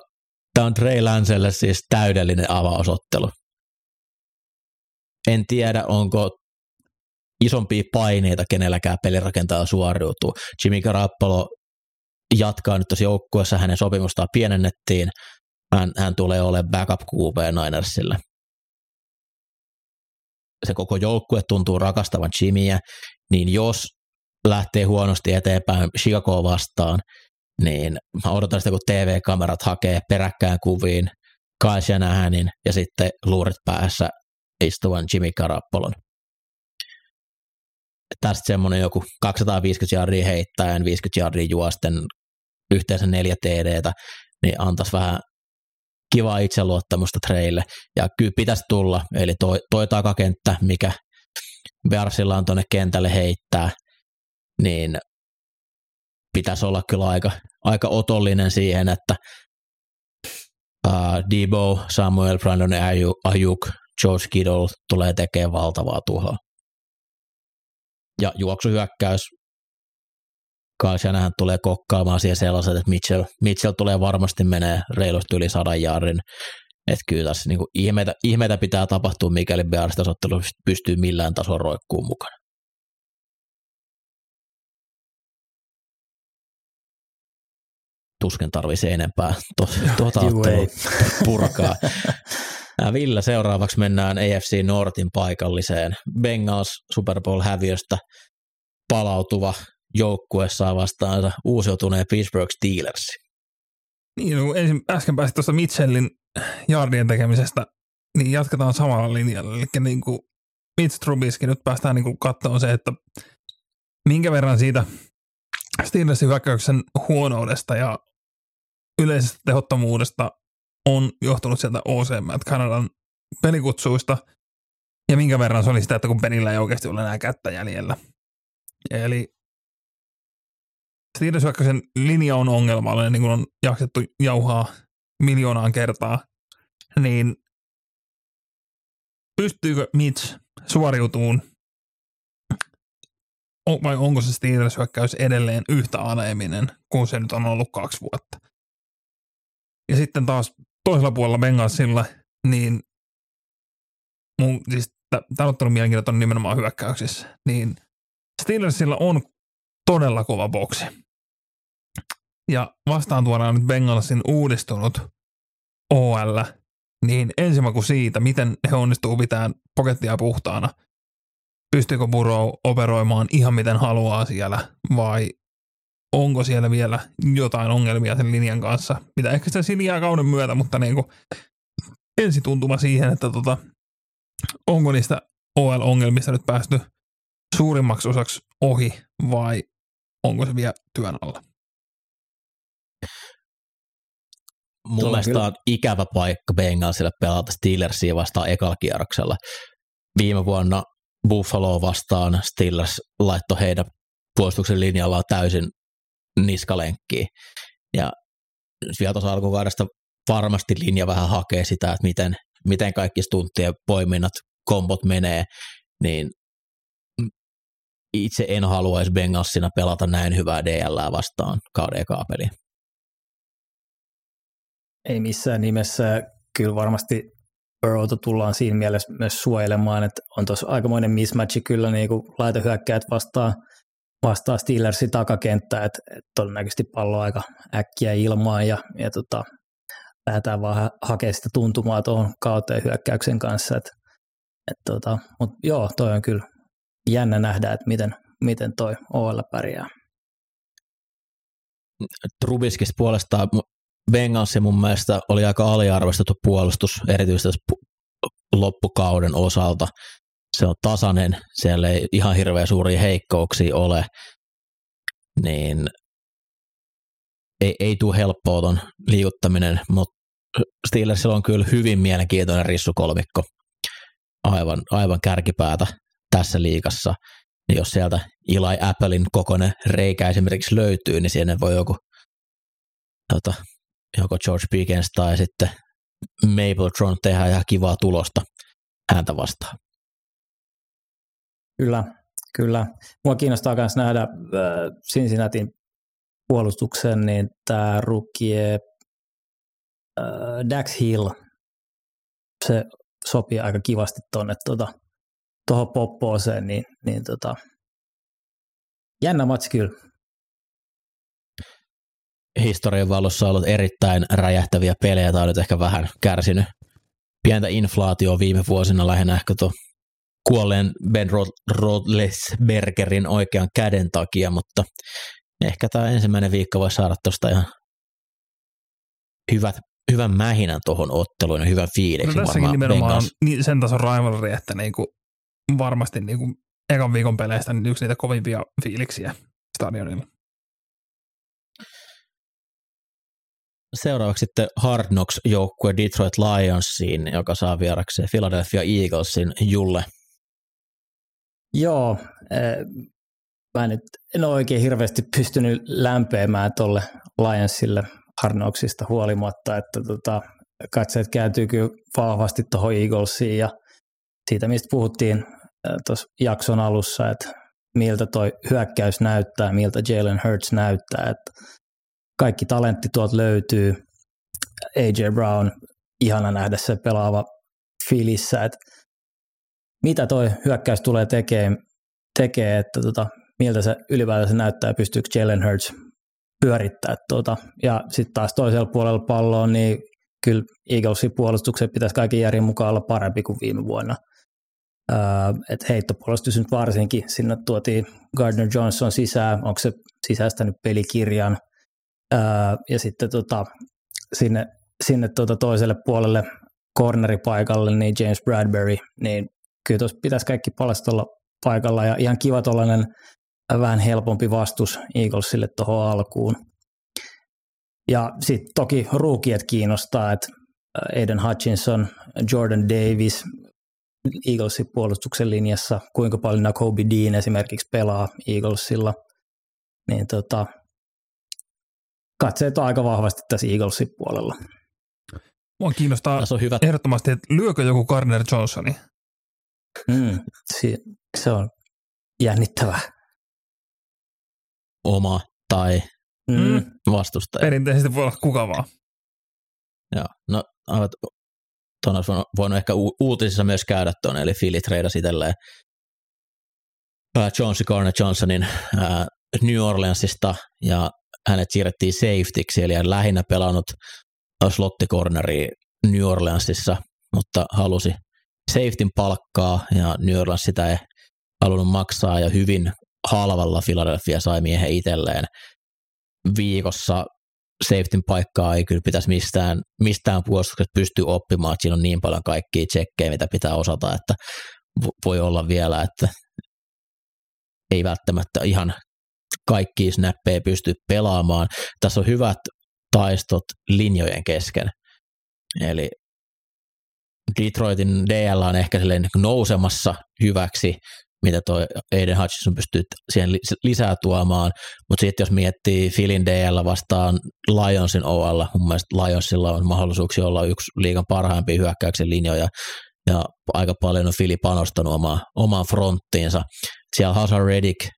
Tämä on Trey Lancelle siis täydellinen avausottelu. En tiedä, onko isompia paineita kenelläkään pelirakentaa suoriutuu. Jimmy Garoppolo jatkaa nyt tuossa joukkueessa, hänen sopimustaan pienennettiin. Hän, hän tulee olemaan backup QB Ninersille. Se koko joukkue tuntuu rakastavan Jimmyä, niin jos lähtee huonosti eteenpäin Chicago vastaan, niin mä odotan sitä, kun TV-kamerat hakee peräkkään kuviin Kyle Shanahanin ja sitten luurit päässä istuvan Jimmy Garappolon. Tästä semmoinen joku 250 jardia heittäen, 50 jardia juosten, yhteensä neljä TDtä, niin antaisi vähän kivaa itseluottamusta treille. Ja kyllä pitäisi tulla, eli toi, toi takakenttä, mikä Bearsilla on tuonne kentälle heittää, niin pitäisi olla kyllä aika, aika otollinen siihen, että uh, Debo, Samuel, Brandon Ayuk, George Kittle tulee tekemään valtavaa tuhoa. Ja juoksuhyökkäys, Kyle tulee kokkaamaan siihen sellaiset, että Mitchell, Mitchell tulee varmasti menee reilusti yli sadan jaarin. Että kyllä tässä niin ihmeitä, ihmeitä, pitää tapahtua, mikäli Bears pystyy millään tasolla roikkuun mukana. tuskin tarvisi enempää (laughs) tuota (laughs) purkaa. Villa seuraavaksi mennään AFC Nortin paikalliseen. Bengals Super Bowl häviöstä palautuva joukkuessa vastaansa uusiutuneen Pittsburgh Steelers. Niin, no, ensin äsken pääsit tuosta Mitchellin jardien tekemisestä, niin jatketaan samalla linjalla. Eli niin kuin Mitch Trubisky nyt päästään niin katsomaan se, että minkä verran siitä Steelersin hyökkäyksen huonoudesta ja yleisestä tehottomuudesta on johtunut sieltä OCM, että Kanadan pelikutsuista, ja minkä verran se oli sitä, että kun penillä ei oikeasti ole enää kättä jäljellä. Eli Steelers linja on ongelmallinen, niin kuin on jaksettu jauhaa miljoonaan kertaa, niin pystyykö Mitch suoriutumaan vai onko se Steelers hyökkäys edelleen yhtä aleminen kuin se nyt on ollut kaksi vuotta? Ja sitten taas toisella puolella Bengalsilla, niin mun, siis tämä ottanut mielenkiintoinen nimenomaan hyökkäyksissä, niin Steelersillä on todella kova boksi. Ja vastaan tuodaan nyt Bengalsin uudistunut OL, niin ensimmäinen siitä, miten he onnistuu pitämään pokettia puhtaana. Pystyykö Burrow operoimaan ihan miten haluaa siellä vai onko siellä vielä jotain ongelmia sen linjan kanssa, mitä ehkä sitä sinjää kauden myötä, mutta niin kuin ensituntuma siihen, että tota, onko niistä OL-ongelmista nyt päästy suurimmaksi osaksi ohi vai onko se vielä työn alla? Mun Tuo mielestä kyllä. on ikävä paikka Bengalsille pelata Steelersia vastaan ekalla kierroksella. Viime vuonna Buffalo vastaan Steelers laittoi heidän puolustuksen linjalla täysin niskalenkkiin. Ja vielä tuossa alkukaudesta varmasti linja vähän hakee sitä, että miten, miten kaikki stunttien poiminnat, kombot menee, niin itse en haluaisi Bengalsina pelata näin hyvää DL vastaan kauden ekaa. Ei missään nimessä. Kyllä varmasti Burrowta tullaan siinä mielessä myös suojelemaan, että on tuossa aikamoinen mismatchi kyllä niin kuin laitohyökkäät vastaan, vastaan Steelersin takakenttää, että, että todennäköisesti pallo aika äkkiä ilmaan ja, ja tota, lähdetään vaan ha- hakemaan sitä tuntumaa tuohon kauteen hyökkäyksen kanssa. Et, et tota, Mutta joo, toi on kyllä jännä nähdä, että miten, miten toi OL pärjää. Trubiskista puolestaan Bengalsi mun mielestä oli aika aliarvostettu puolustus, erityisesti loppukauden osalta. Se on tasainen, siellä ei ihan hirveän suuria heikkouksia ole, niin ei, ei tule helppoa ton liikuttaminen, mutta Steelersillä on kyllä hyvin mielenkiintoinen rissukolmikko, aivan, aivan kärkipäätä tässä liikassa. Niin jos sieltä Eli Applein kokoinen reikä esimerkiksi löytyy, niin sinne voi joku tota, joko George Pickens tai sitten Mapletron tehdä ihan kivaa tulosta häntä vastaan. Kyllä, kyllä. Mua kiinnostaa myös nähdä äh, Cincinnatin puolustuksen, niin tämä rukie äh, Dax Hill, se sopii aika kivasti tuonne tuota, tuohon poppooseen, niin, niin tota, jännä matsi kyllä. Historian valossa on ollut erittäin räjähtäviä pelejä, tai on nyt ehkä vähän kärsinyt pientä inflaatioa viime vuosina lähinnä ehkä tuo kuolleen Ben Roethlisbergerin oikean käden takia, mutta ehkä tämä ensimmäinen viikko voi saada tuosta ihan hyvät, hyvän mähinän tuohon otteluun ja hyvän No fiiliksen tässäkin nimenomaan on Bengals. niin- sen tason rivalry, että niinku varmasti niinku ekan viikon peleistä niin yksi niitä kovimpia fiiliksiä stadionilla. Seuraavaksi sitten Hard Knocks joukkue Detroit Lionsiin, joka saa vierakseen Philadelphia Eaglesin Julle. Joo, äh, mä nyt en ole oikein hirveästi pystynyt lämpeämään tuolle Lionsille Harnoksista huolimatta, että tota, katseet kääntyy kyllä vahvasti tuohon Eaglesiin ja siitä, mistä puhuttiin tuossa jakson alussa, että miltä toi hyökkäys näyttää, miltä Jalen Hurts näyttää, että kaikki talentti tuolta löytyy. AJ Brown, ihana nähdä se pelaava filissä, että mitä toi hyökkäys tulee tekemään, tekee, että tota, miltä se ylipäätänsä näyttää pystyykö Jalen Hurts pyörittää tuota. Ja sitten taas toisella puolella palloa, niin kyllä Eaglesin puolustuksen pitäisi kaiken järjen mukaan olla parempi kuin viime vuonna. Uh, että heittopuolustus nyt varsinkin, sinne tuotiin Gardner Johnson sisään, onko se sisäistänyt pelikirjan, uh, ja sitten tota, sinne, sinne tota toiselle puolelle corneripaikalle, niin James Bradbury, niin kyllä tuossa pitäisi kaikki palasta olla paikalla, ja ihan kiva tuollainen vähän helpompi vastus Eaglesille tuohon alkuun. Ja sitten toki ruukiet kiinnostaa, että Aiden Hutchinson, Jordan Davis, Eaglesin puolustuksen linjassa, kuinka paljon Nakobe Dean esimerkiksi pelaa Eaglesilla, niin tota, katseet on aika vahvasti tässä Eaglesin puolella. Mua kiinnostaa Tässä on hyvät ehdottomasti, että lyökö joku Gardner Johnsoni? Mm, si- se on jännittävää. oma tai Mm. vastustaja. Perinteisesti voi olla kuka vaan. Joo. No, aivan, tuon olisi voinut, ehkä u- uutisissa myös käydä tuon, eli Philly treidasi itselleen Johnson Garner Johnsonin ää, New Orleansista, ja hänet siirrettiin safetyksi, eli hän lähinnä pelannut slottikorneria New Orleansissa, mutta halusi safetyn palkkaa, ja New Orleans sitä ei halunnut maksaa, ja hyvin halvalla Philadelphia sai miehen itselleen. viikossa safetyn paikkaa ei kyllä pitäisi mistään, mistään puolustuksesta pystyä oppimaan, että siinä on niin paljon kaikkia tsekkejä, mitä pitää osata, että voi olla vielä, että ei välttämättä ihan kaikki snappeja pysty pelaamaan. Tässä on hyvät taistot linjojen kesken. Eli Detroitin DL on ehkä nousemassa hyväksi, mitä tuo Aiden Hutchinson pystyy siihen lisää tuomaan, mutta sitten jos miettii Philin DL vastaan Lionsin OL, mun mielestä Lionsilla on mahdollisuuksia olla yksi liigan parhaimpia hyökkäyksen linjoja, ja aika paljon on Philly panostanut omaan, omaan fronttiinsa. Siellä Hazard Redick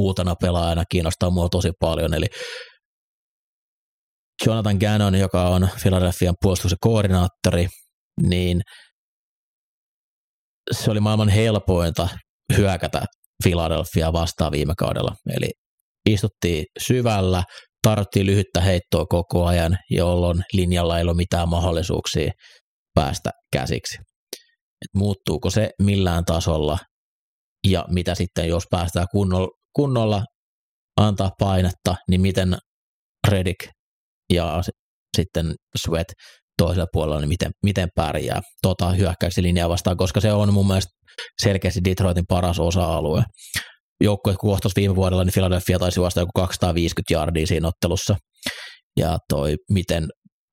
uutena pelaajana kiinnostaa mua tosi paljon, eli Jonathan Gannon, joka on Philadelphian puolustuksen koordinaattori, niin se oli maailman helpointa hyökätä Philadelphia vastaan viime kaudella. Eli istuttiin syvällä, tarvittiin lyhyttä heittoa koko ajan, jolloin linjalla ei ole mitään mahdollisuuksia päästä käsiksi. Et muuttuuko se millään tasolla ja mitä sitten, jos päästään kunnolla, kunnolla antaa painetta, niin miten Redick ja sitten Sweat toisella puolella, niin miten, miten pärjää tota hyökkäyksen linjaa vastaan, koska se on mun mielestä selkeästi Detroitin paras osa-alue. Joukkue kohtas viime vuodella, niin Philadelphia taisi vasta joku 250 yardia siinä ottelussa. Ja toi, miten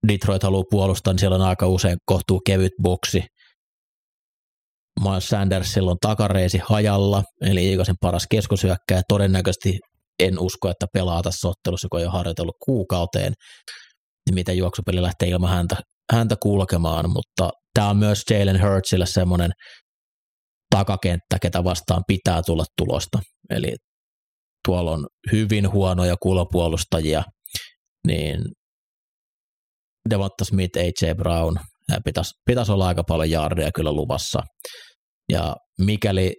Detroit haluaa puolustaa, niin siellä on aika usein kohtuu kevyt boksi. Miles Sandersilla on takareisi hajalla, eli Iikasen paras keskusyökkäjä. Todennäköisesti en usko, että pelaa tässä ottelussa, kun ei ole harjoitellut kuukauteen miten juoksupeli lähtee ilman häntä, häntä kulkemaan, mutta tämä on myös Jalen Hurtsille semmoinen takakenttä, ketä vastaan pitää tulla tulosta. Eli tuolla on hyvin huonoja kulopuolustajia, niin Devonta Smith, A.J. Brown, pitäisi, pitäisi olla aika paljon jaardia kyllä luvassa. Ja mikäli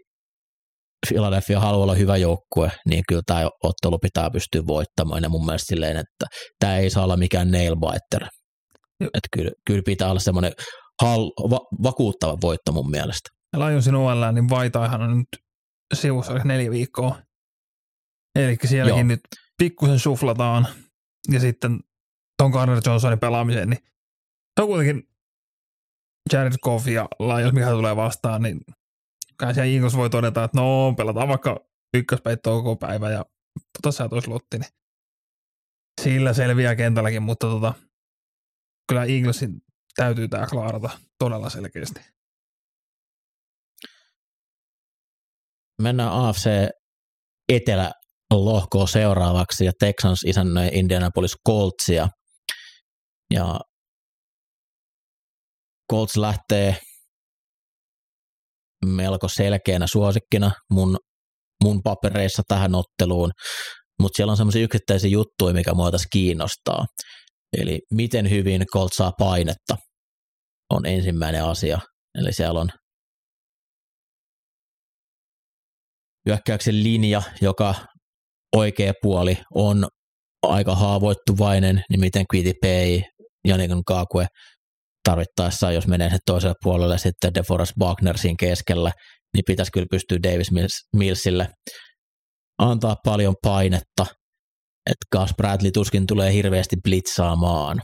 Philadelphia haluaa olla hyvä joukkue, niin kyllä tämä ottelu pitää pystyä voittamaan. Ja mun mielestä silleen, että tämä ei saa olla mikään nail biter. Että kyllä, kyllä pitää olla semmoinen hal- va- vakuuttava voitto mun mielestä. Ja Lionsin OL, niin Vaitaihan on nyt sivussa neljä viikkoa. Eli sielläkin Joo. nyt pikkusen suflataan. Ja sitten ton Garner Johnsonin pelaamiseen, niin se on kuitenkin Jared Goff ja Lions, mikä tulee vastaan, niin kai siellä Eagles voi todeta, että no pelataan vaikka ykköspeitto koko päivä ja tota sä tois lotti, niin sillä selviää kentälläkin, mutta tota, kyllä Eaglesin täytyy tämä klaarata todella selkeästi. Mennään AFC etelä lohkoa seuraavaksi ja Texans isännöi Indianapolis Coltsia. Ja Colts lähtee melko selkeänä suosikkina mun, mun papereissa tähän otteluun, mutta siellä on semmoisia yksittäisiä juttuja, mikä mua tässä kiinnostaa. Eli miten hyvin Colt saa painetta on ensimmäinen asia. Eli siellä on hyökkäyksen linja, joka oikea puoli on aika haavoittuvainen, niin miten Pay ja niin Kakue tarvittaessa, jos menee toiselle puolelle sitten DeForest Wagner siinä keskellä, niin pitäisi kyllä pystyä Davis Millsille antaa paljon painetta, että Gus Bradley tuskin tulee hirveästi blitzaamaan.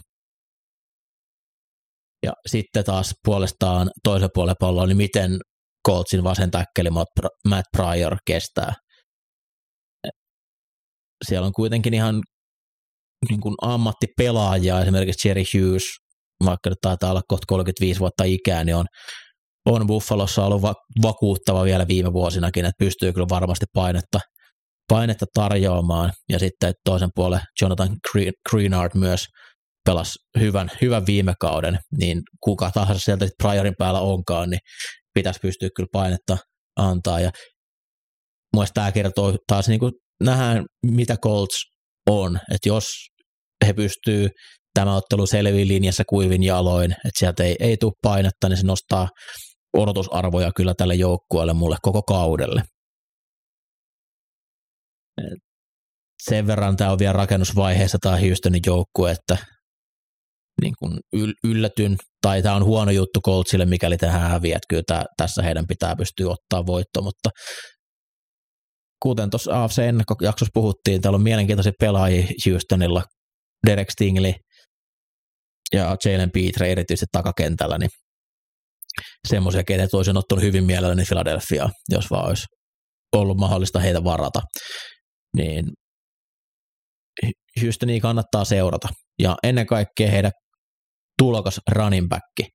Ja sitten taas puolestaan toisen puolen palloa, niin miten Coltsin vasen täkkeli Matt Pryor kestää. Siellä on kuitenkin ihan niin kuin ammattipelaajia, esimerkiksi Jerry Hughes vaikka nyt taitaa olla kohta 35 vuotta ikää, niin on, on Buffalossa ollut va- vakuuttava vielä viime vuosinakin, että pystyy kyllä varmasti painetta, painetta tarjoamaan. Ja sitten toisen puolen Jonathan Greenard myös pelasi hyvän, hyvän viime kauden, niin kuka tahansa sieltä Priorin päällä onkaan, niin pitäisi pystyä kyllä painetta antaa. Ja mielestäni tämä kertoo taas niin kuin nähdään, mitä Colts on, että jos he pystyy tämä ottelu selviin linjassa kuivin jaloin, että sieltä ei, ei tule painetta, niin se nostaa odotusarvoja kyllä tälle joukkueelle mulle koko kaudelle. Sen verran tämä on vielä rakennusvaiheessa tämä Houstonin joukkue, että niin kuin yllätyn, tai tämä on huono juttu Coltsille, mikäli tähän häviät, kyllä tämä, tässä heidän pitää pystyä ottaa voitto, mutta kuten tuossa AFC ennakkojaksossa puhuttiin, täällä on mielenkiintoisia pelaajia Houstonilla, Derek Stingley ja Jalen Petre erityisesti takakentällä, niin semmoisia, keitä olisin ottanut hyvin mielelläni Philadelphia, jos vaan olisi ollut mahdollista heitä varata. Niin Houstonia kannattaa seurata. Ja ennen kaikkea heidän tulokas running back.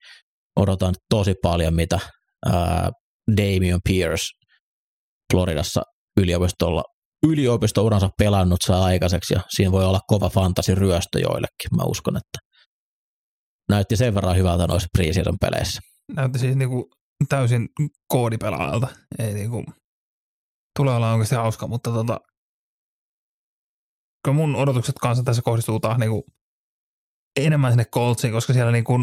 Odotan tosi paljon, mitä ää, Damian Pierce Floridassa yliopistolla yliopistouransa pelannut saa aikaiseksi ja siinä voi olla kova fantasi ryöstö joillekin, mä uskon, että näytti sen verran hyvältä noissa preseason peleissä. Näytti siis niinku täysin koodipelaajalta. Ei niinku, tulee olla oikeasti hauska, mutta tota, kyllä mun odotukset kanssa tässä kohdistuu taas niinku enemmän sinne Coltsiin, koska siellä niinku,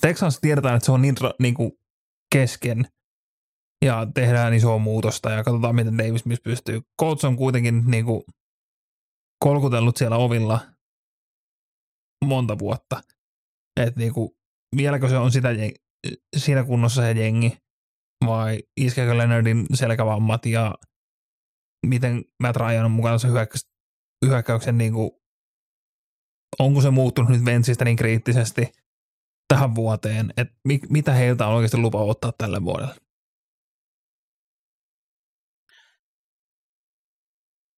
Texans tiedetään, että se on niin niinku kesken ja tehdään isoa muutosta ja katsotaan, miten Davis Mills pystyy. Colts on kuitenkin niinku kolkutellut siellä ovilla monta vuotta. Että niinku, vieläkö se on sitä siinä kunnossa se jengi? Vai iskeekö Leonardin selkävammat ja miten Matt Ryan on mukana se hyökkäyksen niin kuin, onko se muuttunut nyt Vensistä niin kriittisesti tähän vuoteen, että mi, mitä heiltä on oikeasti lupa ottaa tälle vuodelle?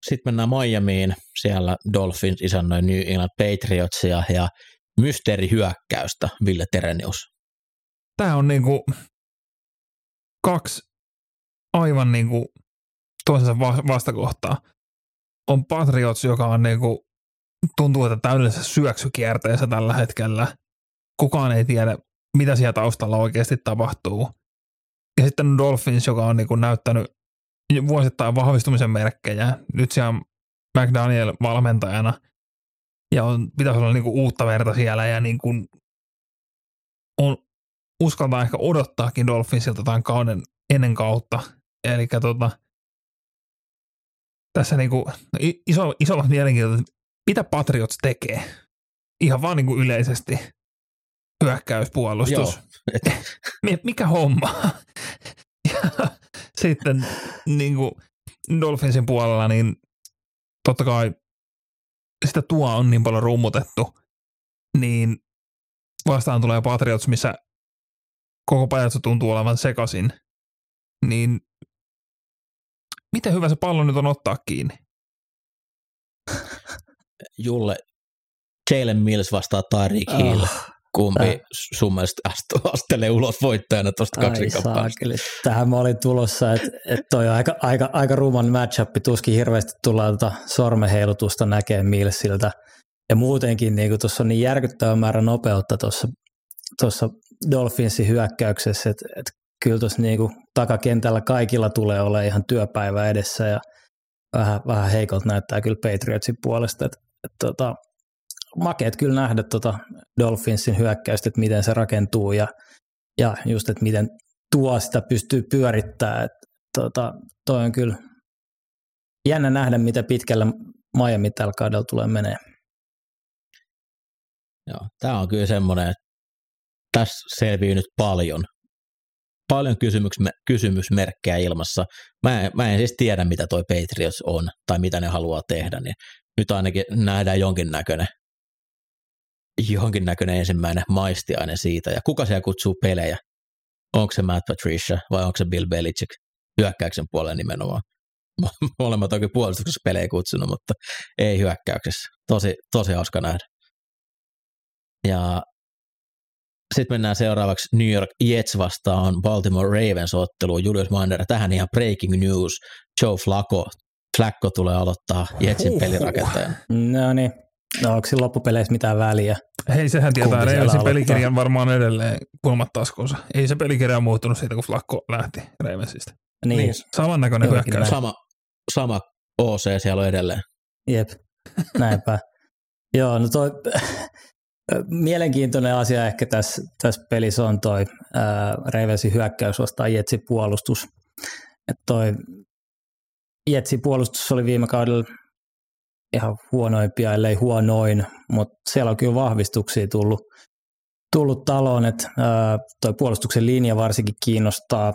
Sitten mennään Miamiin, siellä Dolphins isännöi New England Patriotsia ja mysteerihyökkäystä Ville Terenius. Tämä on niinku kaksi aivan niinku toisensa vastakohtaa on Patriots, joka on niinku, tuntuu, että täydellisessä syöksykierteessä tällä hetkellä. Kukaan ei tiedä, mitä siellä taustalla oikeasti tapahtuu. Ja sitten Dolphins, joka on niinku näyttänyt vuosittain vahvistumisen merkkejä. Nyt siellä McDaniel valmentajana ja on, pitäisi olla niinku uutta verta siellä ja niinku on, uskaltaa ehkä odottaakin Dolphinsilta tämän kauden ennen kautta. Eli tota, tässä niinku iso, isolla mielenkiintoista, mitä Patriots tekee. Ihan vaan niinku yleisesti hyökkäyspuolustus. (laughs) (laughs) Mikä homma? (laughs) ja sitten niinku Dolphinsin puolella, niin totta kai sitä tuo on niin paljon rummutettu, niin vastaan tulee Patriots, missä koko pajatso tuntuu olevan sekasin, niin miten hyvä se pallo nyt on ottaa kiinni? Julle, Jalen Mills vastaa Tyreek oh, Hill. Kumpi tää. sun mielestä (laughs) astelee ulos voittajana tuosta kaksinkappaleesta? Tähän mä olin tulossa, että et toi on aika, aika, aika ruman matchup, tuskin hirveästi tullaan tuota sormeheilutusta näkee Millsiltä. Ja muutenkin niin tuossa on niin järkyttävä määrä nopeutta tuossa Dolphinsin hyökkäyksessä, että et kyllä tuossa niinku takakentällä kaikilla tulee olla ihan työpäivä edessä ja vähän, vähän heikolta näyttää kyllä Patriotsin puolesta. Et, et tota, makeet kyllä nähdä tota Dolphinsin hyökkäystä, että miten se rakentuu ja, ja just, että miten tuo sitä pystyy pyörittämään. Et, tota, toi on kyllä jännä nähdä, mitä pitkällä Miami tällä kaudella tulee menee. Joo, tämä on kyllä semmoinen, että tässä selvii nyt paljon paljon kysymysmerkkejä ilmassa. Mä, mä en siis tiedä, mitä toi Patriots on tai mitä ne haluaa tehdä, niin nyt ainakin nähdään jonkinnäköinen, jonkinnäköinen ensimmäinen maistiaine siitä. Ja kuka siellä kutsuu pelejä? Onko se Matt Patricia vai onko se Bill Belichick hyökkäyksen puolella nimenomaan? (laughs) Molemmat toki puolustuksessa pelejä kutsunut, mutta ei hyökkäyksessä. Tosi, tosi hauska nähdä. Ja sitten mennään seuraavaksi New York Jets vastaan Baltimore Ravens otteluun. Julius Mander, tähän ihan breaking news. Joe Flacco, Flacco tulee aloittaa Jetsin pelirakentajana. No niin, no onko siinä loppupeleissä mitään väliä? Hei, sehän tietää Ravensin pelikirjan varmaan edelleen kulmat taskuunsa. Ei se pelikirja muuttunut siitä, kun Flacco lähti Ravensista. Niin. niin samannäköinen hyökkäys. Sama, sama OC siellä on edelleen. Jep, (laughs) näinpä. Joo, no toi, (laughs) Mielenkiintoinen asia ehkä tässä, tässä pelissä on toi Ravensin hyökkäys vastaan Jetsin puolustus. Että toi Jetsin puolustus oli viime kaudella ihan huonoimpia, ellei huonoin, mutta siellä on kyllä vahvistuksia tullut, tullut taloon, että toi puolustuksen linja varsinkin kiinnostaa.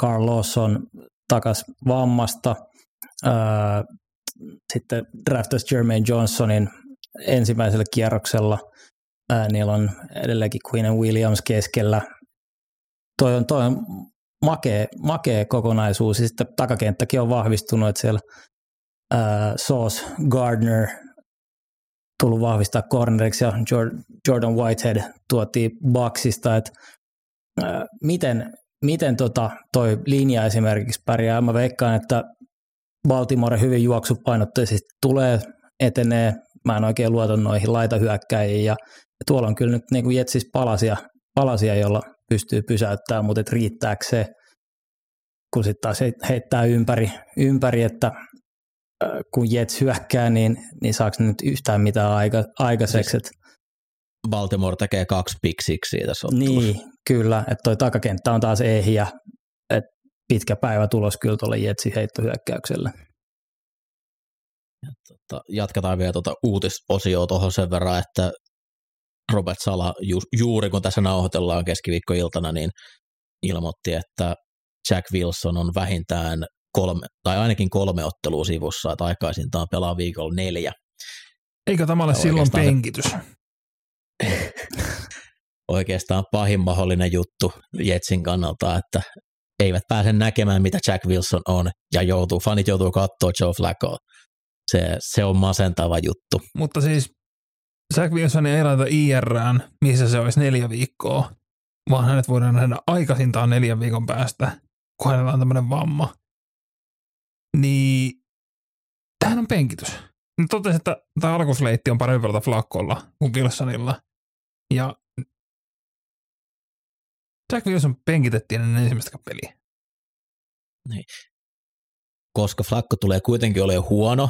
Carl Lawson takas vammasta, sitten draftas Jermaine Johnsonin ensimmäisellä kierroksella. niillä on edelleenkin Queen Williams keskellä. Toi on, toi on makea, makea kokonaisuus. Sitten takakenttäkin on vahvistunut, että siellä ää, Sauce Gardner tullut vahvistaa corneriksi ja Jordan Whitehead tuotiin Bucksista, että ää, miten, miten tota toi linja esimerkiksi pärjää. Mä veikkaan, että Baltimore hyvin juoksupainotteisesti tulee, etenee. Mä en oikein luota noihin laitahyökkäjiin ja tuolla on kyllä nyt niin kuin Jetsis palasia, palasia, jolla pystyy pysäyttämään, mutta et riittääkö se, kun sitten taas heittää ympäri, ympäri että kun Jets hyökkää, niin, niin saako nyt yhtään mitään aika, aikaiseksi? Siis Baltimore tekee kaksi piksiksi siitä Niin, kyllä, että toi takakenttä on taas ehjä, että pitkä päivä tulos kyllä tuolle Jetsin heittohyökkäykselle. Ja tota, jatketaan vielä tuota uutisosioa tuohon sen verran, että Robert Sala ju, juuri kun tässä nauhoitellaan keskiviikkoiltana, niin ilmoitti, että Jack Wilson on vähintään kolme, tai ainakin kolme ottelua sivussa, että aikaisintaan pelaa viikolla neljä. Eikö tämä ole ja silloin penkitys? (laughs) oikeastaan pahin mahdollinen juttu Jetsin kannalta, että eivät pääse näkemään, mitä Jack Wilson on, ja joutuu, fanit joutuu katsoa Joe Flacco. Se, se on masentava juttu. Mutta siis Jack Wilson ei laita IRään, missä se olisi neljä viikkoa, vaan hänet voidaan nähdä aikaisintaan neljän viikon päästä, kun hänellä on tämmöinen vamma. Niin tähän on penkitys. Ne totesi, että tämä alkusleitti on parempi pelata Flakkolla kuin Wilsonilla. Ja Jack Wilson penkitettiin ennen ensimmäistä peliä. Niin. Koska Flakko tulee kuitenkin olemaan huono,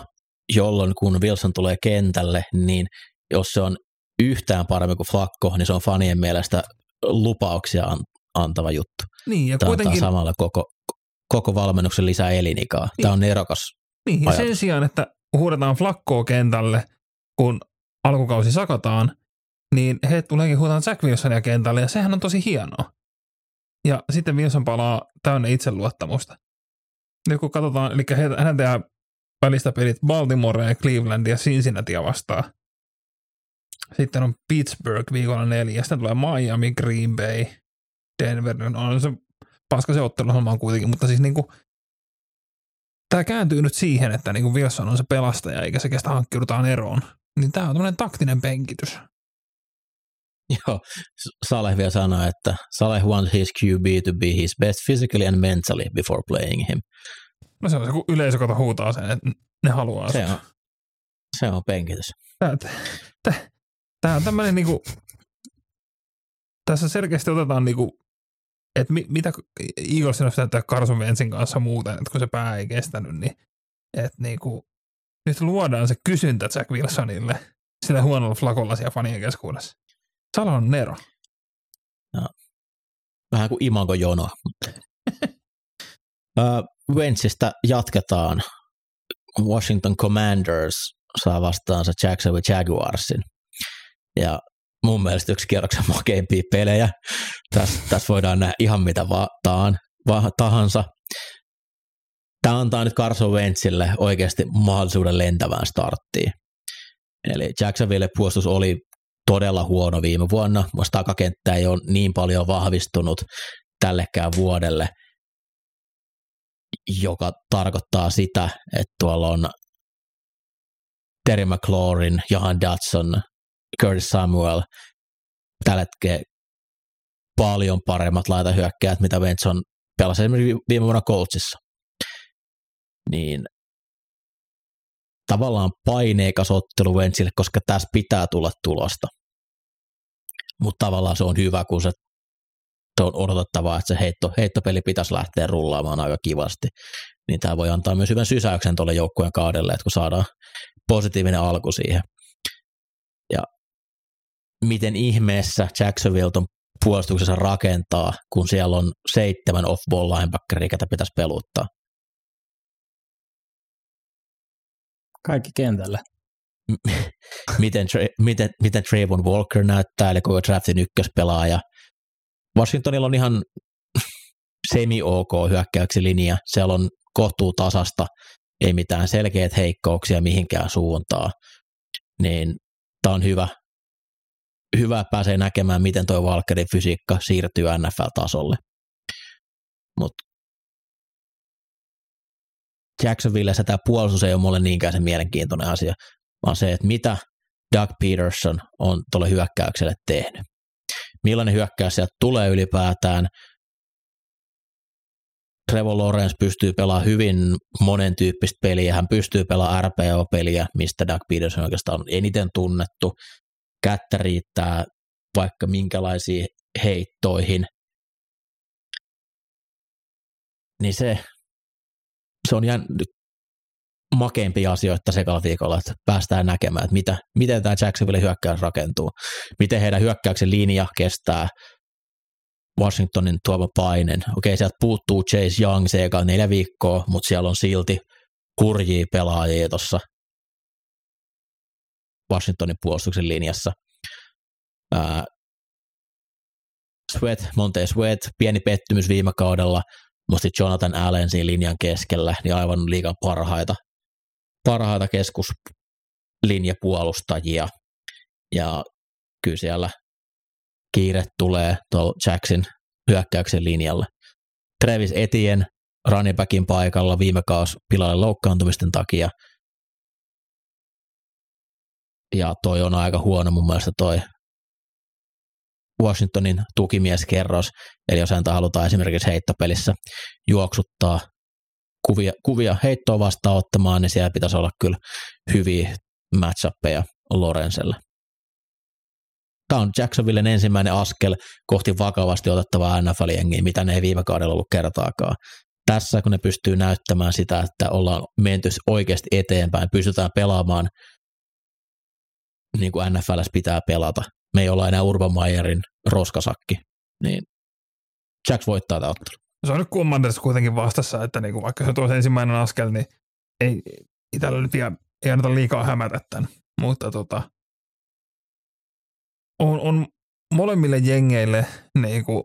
jolloin kun Wilson tulee kentälle, niin jos se on yhtään paremmin kuin Flakko, niin se on fanien mielestä lupauksia antava juttu. Niin, ja Tämä kuitenkin... samalla koko, koko valmennuksen lisää elinikaa. Niin. Tämä on nerokas Niin, ja sen sijaan, että huudetaan Flakkoa kentälle, kun alkukausi sakataan, niin he tuleekin huutaan Jack Wilsonia kentälle, ja sehän on tosi hienoa. Ja sitten Wilson palaa täynnä itseluottamusta. Nyt kun katsotaan, eli hän tehdään välistä pelit Baltimore ja Cleveland ja Cincinnatia vastaan. Sitten on Pittsburgh viikolla neljä, sitten tulee Miami, Green Bay, Denver, on se paska se otteluhomma kuitenkin, mutta siis niinku, tämä kääntyy nyt siihen, että niinku Wilson on se pelastaja, eikä se kestä hankkiudutaan eroon. Niin tämä on tämmöinen taktinen penkitys. Joo, Saleh vielä sanoi, että Saleh wants his QB to be his best physically and mentally before playing him. No se on se, kun yleisö kato huutaa sen, että ne haluaa se. On, se on penkitys. Tämä on tämmöinen niinku, tässä selkeästi otetaan niinku, että mi, mitä Eagles on tehdä Carson Wentzin kanssa muuten, että kun se pää ei kestänyt, niin että niinku, nyt luodaan se kysyntä Jack Wilsonille sillä huonolla flakolla siellä fanien keskuudessa. Sala on Nero. No. Vähän kuin imago jono. (laughs) Wentzistä jatketaan. Washington Commanders saa vastaansa Jacksonville Jaguarsin. Ja mun mielestä yksi kierroksen makeimpia pelejä. Tässä, tässä voidaan nähdä ihan mitä vaan va, tahansa. Tämä antaa nyt Carson Wentzille oikeasti mahdollisuuden lentävään starttiin. Eli Jacksonville puolustus oli todella huono viime vuonna. Musta takakenttä ei ole niin paljon vahvistunut tällekään vuodelle, joka tarkoittaa sitä, että tuolla on Terry McLaurin, Johan Dutson, Curtis Samuel, tällä hetkellä paljon paremmat laitahyökkäät, mitä Benson pelasi esimerkiksi viime vuonna Coltsissa. Niin tavallaan paineikas ottelu Wentzille, koska tässä pitää tulla tulosta. Mutta tavallaan se on hyvä, kun se, se on odotettavaa, että se heitto, heittopeli pitäisi lähteä rullaamaan aika kivasti. Niin tämä voi antaa myös hyvän sysäyksen tuolle joukkueen kaudelle, että kun saadaan positiivinen alku siihen. Miten ihmeessä Jacksonville on puolustuksessa rakentaa, kun siellä on seitsemän off-ball linebackeria, ketä pitäisi peluttaa. Kaikki kentällä. (laughs) miten, miten, miten Trayvon Walker näyttää, eli koko draftin ykköspelaaja. Washingtonilla on ihan (laughs) semi-ok hyökkäyksi linja. Siellä on kohtuu tasasta ei mitään selkeät heikkouksia mihinkään suuntaan, niin tämä on hyvä, hyvä pääsee näkemään, miten tuo Walkerin fysiikka siirtyy NFL-tasolle. Mutta Jacksonvillessä tämä puolustus ei ole mulle niinkään se mielenkiintoinen asia, vaan se, että mitä Doug Peterson on tuolle hyökkäykselle tehnyt. Millainen hyökkäys sieltä tulee ylipäätään. Trevor Lawrence pystyy pelaamaan hyvin monen tyyppistä peliä. Hän pystyy pelaamaan RPO-peliä, mistä Doug Peterson oikeastaan on eniten tunnettu. Kättä riittää vaikka minkälaisiin heittoihin. Niin se, se on jään, makeimpia asioita sekalla viikolla, että päästään näkemään, että mitä, miten tämä Jacksonville hyökkäys rakentuu, miten heidän hyökkäyksen linja kestää Washingtonin tuoma painen. Okei, sieltä puuttuu Chase Young, se neljä viikkoa, mutta siellä on silti hurjia pelaajia tuossa Washingtonin puolustuksen linjassa. Ää, Sweat, Monte Sweat, pieni pettymys viime kaudella, mutta Jonathan Allen siinä linjan keskellä, niin aivan liikan parhaita parhaita keskuslinjapuolustajia. Ja kyllä siellä kiire tulee tuolla Jackson hyökkäyksen linjalle. Travis Etien runningbackin paikalla viime kaus pilalle loukkaantumisten takia. Ja toi on aika huono mun mielestä toi Washingtonin tukimieskerros, eli jos häntä halutaan esimerkiksi heittopelissä juoksuttaa kuvia, kuvia heittoa vastaanottamaan, niin siellä pitäisi olla kyllä hyviä matchappeja Lorenzelle. Tämä on Jacksonvillen ensimmäinen askel kohti vakavasti otettavaa NFL-jengiä, mitä ne ei viime kaudella ollut kertaakaan. Tässä kun ne pystyy näyttämään sitä, että ollaan menty oikeasti eteenpäin, pystytään pelaamaan niin kuin NFLs pitää pelata. Me ei olla enää Urban Meyerin roskasakki, niin Jacks voittaa tämä ottelu se on nyt Commanders kuitenkin vastassa, että niinku, vaikka se on ensimmäinen askel, niin ei Itellä nyt vielä, ei anneta liikaa hämätä tämän. Mutta tota, on, on molemmille jengeille niinku,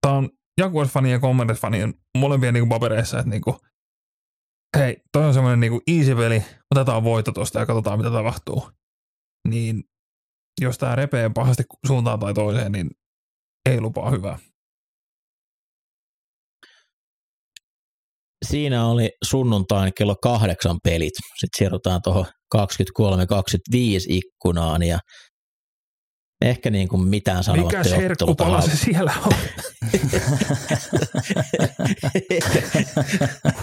tämä on Jaguars-fani ja Commanders-fani molempien niinku papereissa, että niinku, hei, toi on semmoinen niinku easy peli, otetaan voitto tuosta ja katsotaan mitä tapahtuu. Niin jos tämä repee pahasti suuntaan tai toiseen, niin ei lupaa hyvää. siinä oli sunnuntain kello kahdeksan pelit. Sitten siirrytään tuohon 23-25 ikkunaan ja ehkä niin kuin mitään sanomatta Mikä serkkupala se siellä on?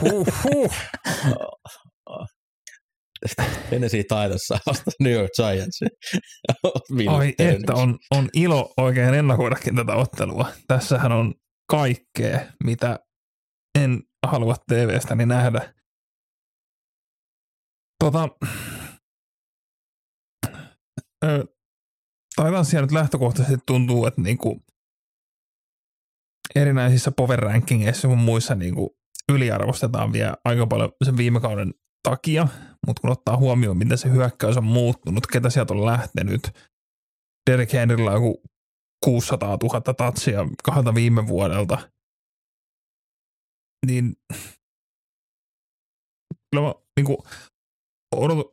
huh, huh. (laughs) Tennessee Titansissa vasta New York Giants. (laughs) Ai että on, on ilo oikein ennakoidakin tätä ottelua. Tässähän on kaikkea, mitä en halua TV-stäni nähdä. Tota, Titanssia nyt lähtökohtaisesti tuntuu, että niinku erinäisissä power rankingeissa mun muissa niinku yliarvostetaan vielä aika paljon sen viime kauden takia, mutta kun ottaa huomioon, miten se hyökkäys on muuttunut, ketä sieltä on lähtenyt, Derek Henryllä on joku 600 000 tatsia kahdelta viime vuodelta – niin kyllä mä niin kuin,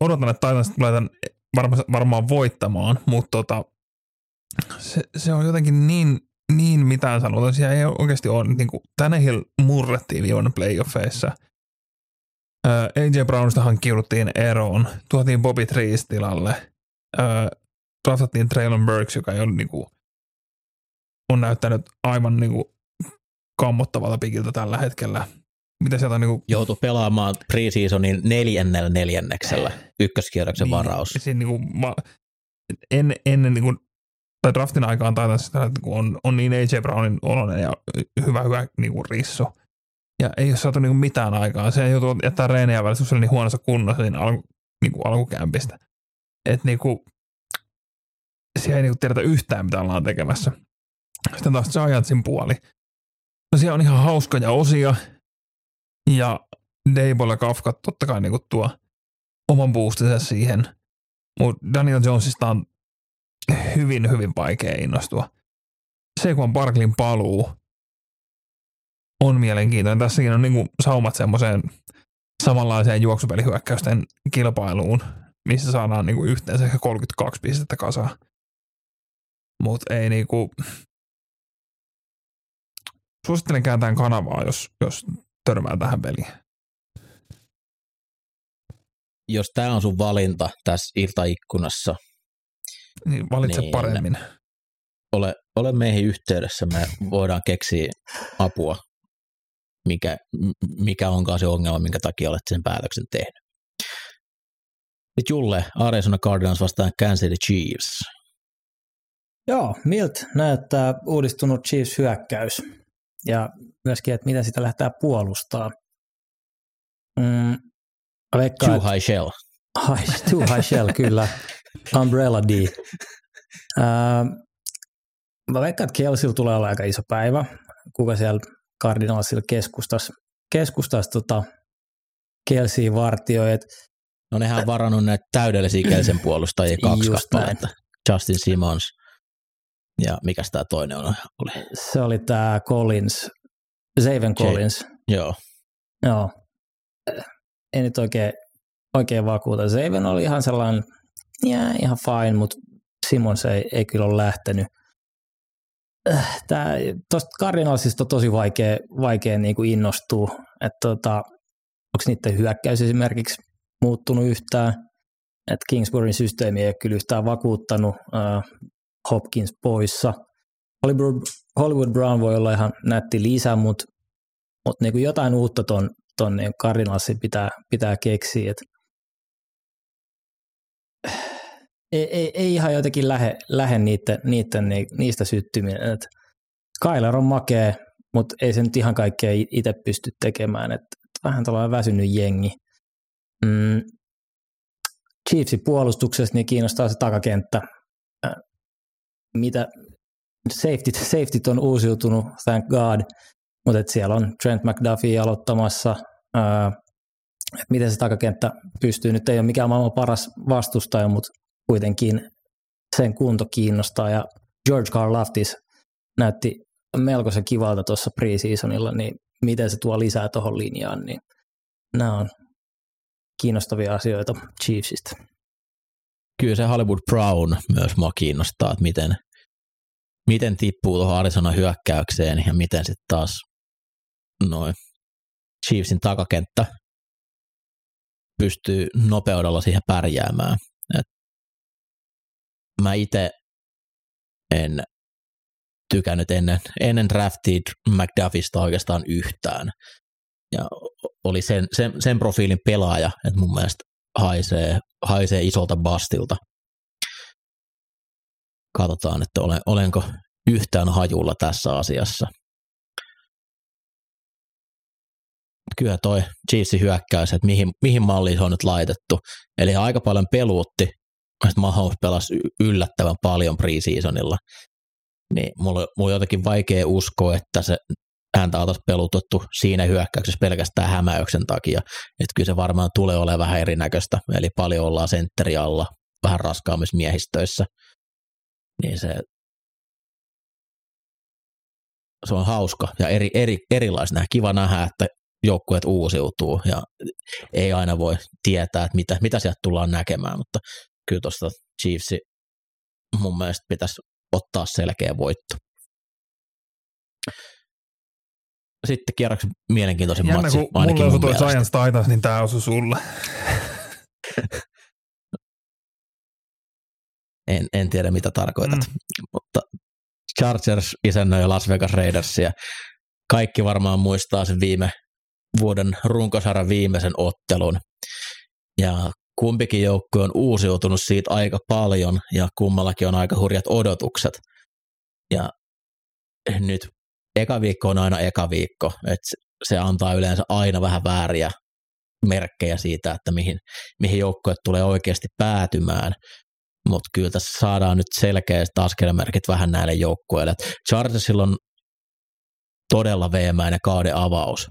odotan, että Titans tulee tämän varma, varmaan voittamaan, mutta tota, se, se, on jotenkin niin, niin mitään sanotaan. Siellä ei oikeasti ole, niin kuin Tannehill murrettiin viime playoffeissa. AJ Brownista hankkiuduttiin eroon, tuotiin Bobby Trees tilalle, draftattiin Traylon Burks, joka ei ole, niin kuin, on näyttänyt aivan niin kuin, kammottavalta pikiltä tällä hetkellä. Mitä sieltä on niin kuin... Joutu pelaamaan preseasonin neljännellä neljänneksellä, ykköskierroksen niin, varaus. Siinä niin kuin, va, en, ennen niin kuin, tai draftin aikaan taitaa sitä, että on, on niin AJ Brownin oloinen ja hyvä, hyvä niin kuin rissu. Ja ei ole saatu niin mitään aikaa. Se joutuu jättää reenejä välissä, se oli niin huonossa kunnossa niin, alku, niin kuin alkukämpistä. Että niin kuin, siellä ei niin kuin tiedetä yhtään, mitä ollaan tekemässä. Sitten taas Giantsin puoli. No siellä on ihan hauskoja osia. Ja Dable ja Kafka totta kai niin tuo oman boostinsa siihen. Mutta Daniel Jonesista on hyvin, hyvin vaikea innostua. Sequan Barklin paluu on mielenkiintoinen. Tässäkin on niinku saumat semmoiseen samanlaiseen juoksupelihyökkäysten kilpailuun, missä saadaan niinku yhteensä ehkä 32 pistettä kasaan. Mutta ei niinku, suosittelen kääntään kanavaa, jos, jos törmää tähän peliin. Jos tämä on sun valinta tässä iltaikkunassa, Niin valitse Niin. paremmin. ole, ole meihin yhteydessä, me voidaan keksiä apua, mikä, mikä onkaan se ongelma, minkä takia olet sen päätöksen tehnyt. Nyt Julle, Arizona Cardinals vastaan Kansas City Chiefs. Joo, miltä näyttää uudistunut Chiefs hyökkäys ja myöskin, että miten sitä lähtee puolustaa. Mm, veikkaan, Too high shell. High, too high shell, kyllä. Umbrella D. Ää, mä veikkaan, että Kelsillä tulee olla aika iso päivä. Kuka siellä Cardinalsilla keskustas, keskustas tota Kelsiä vartioi. Et No nehän on varannut näitä täydellisiä Kelsen (clears throat) puolustajia kaksi kappaletta. Justin Simmons ja mikä tämä toinen on, oli? se oli tämä Collins, Zaven Collins. Joo, Joo. Ei nyt oikein, oikein vakuuta. Zaven oli ihan sellainen, yeah, ihan fine, mutta Simons ei, ei kyllä ole lähtenyt. Äh, Tää, tosta Cardinalsista on tosi vaikea, vaikea niin kuin innostua, että tota, onko niiden hyökkäys esimerkiksi muuttunut yhtään, että Kingsburyn systeemi ei ole kyllä yhtään vakuuttanut, äh, Hopkins poissa. Hollywood, Hollywood Brown voi olla ihan nätti lisä, mutta mutta niinku jotain uutta ton, ton niin Cardinalsin pitää, pitää keksiä. Et ei, ei, ei, ihan jotenkin lähde, lähde niitten, niitten, ni- niistä syttyminen. Et Skyler on makea, mutta ei se nyt ihan kaikkea itse pysty tekemään. Et, vähän tällainen väsynyt jengi. Mm. Chiefsin puolustuksessa niin kiinnostaa se takakenttä. Mitä safety, safety on uusiutunut, thank God – mutta siellä on Trent McDuffie aloittamassa. Ää, miten se takakenttä pystyy, nyt ei ole mikään maailman paras vastustaja, mutta kuitenkin sen kunto kiinnostaa. Ja George Karlaftis näytti melkoisen kivalta tuossa preseasonilla, niin miten se tuo lisää tuohon linjaan, niin nämä on kiinnostavia asioita Chiefsistä. kyllä se Hollywood Brown myös mua kiinnostaa, että miten, miten tippuu tuohon Arizona hyökkäykseen ja miten sitten taas noin Chiefsin takakenttä pystyy nopeudella siihen pärjäämään. Mä itse en tykännyt ennen, ennen draftia McDuffista oikeastaan yhtään. Ja oli sen, sen, sen profiilin pelaaja, että mun mielestä haisee, haisee isolta bastilta. Katsotaan, että olen, olenko yhtään hajulla tässä asiassa. Kyllä toi Chiefsin hyökkäys, että mihin, mihin malliin se on nyt laitettu. Eli aika paljon peluutti, Mahomes pelasi yllättävän paljon preseasonilla. Niin mulla, mulla on jotenkin vaikea uskoa, että se häntä oltaisiin pelutettu siinä hyökkäyksessä pelkästään hämäyksen takia. Että kyllä se varmaan tulee olemaan vähän erinäköistä, eli paljon ollaan sentteri alla, vähän raskaammissa miehistöissä. Niin se, se on hauska ja eri, eri, erilaisena. Kiva nähdä, että joukkueet uusiutuu ja ei aina voi tietää, että mitä, mitä sieltä tullaan näkemään, mutta kyllä tuosta Chiefsi mun mielestä pitäisi ottaa selkeä voitto. Sitten kierroksen mielenkiintoisin Jännä, matsi, kun ainakin mulle osui toi. Giants Titans, niin tää osui sulle. (laughs) En, en tiedä, mitä tarkoitat, mm. mutta Chargers isännöi Las Vegas Raidersia. Kaikki varmaan muistaa sen viime vuoden runkosarjan viimeisen ottelun. Ja kumpikin joukkue on uusiutunut siitä aika paljon ja kummallakin on aika hurjat odotukset. Ja nyt eka viikko on aina eka viikko, että se antaa yleensä aina vähän vääriä merkkejä siitä, että mihin, mihin joukkueet tulee oikeasti päätymään. Mutta kyllä tässä saadaan nyt selkeät askelmerkit vähän näille joukkueille. Chargersilla on todella veemäinen kauden avaus.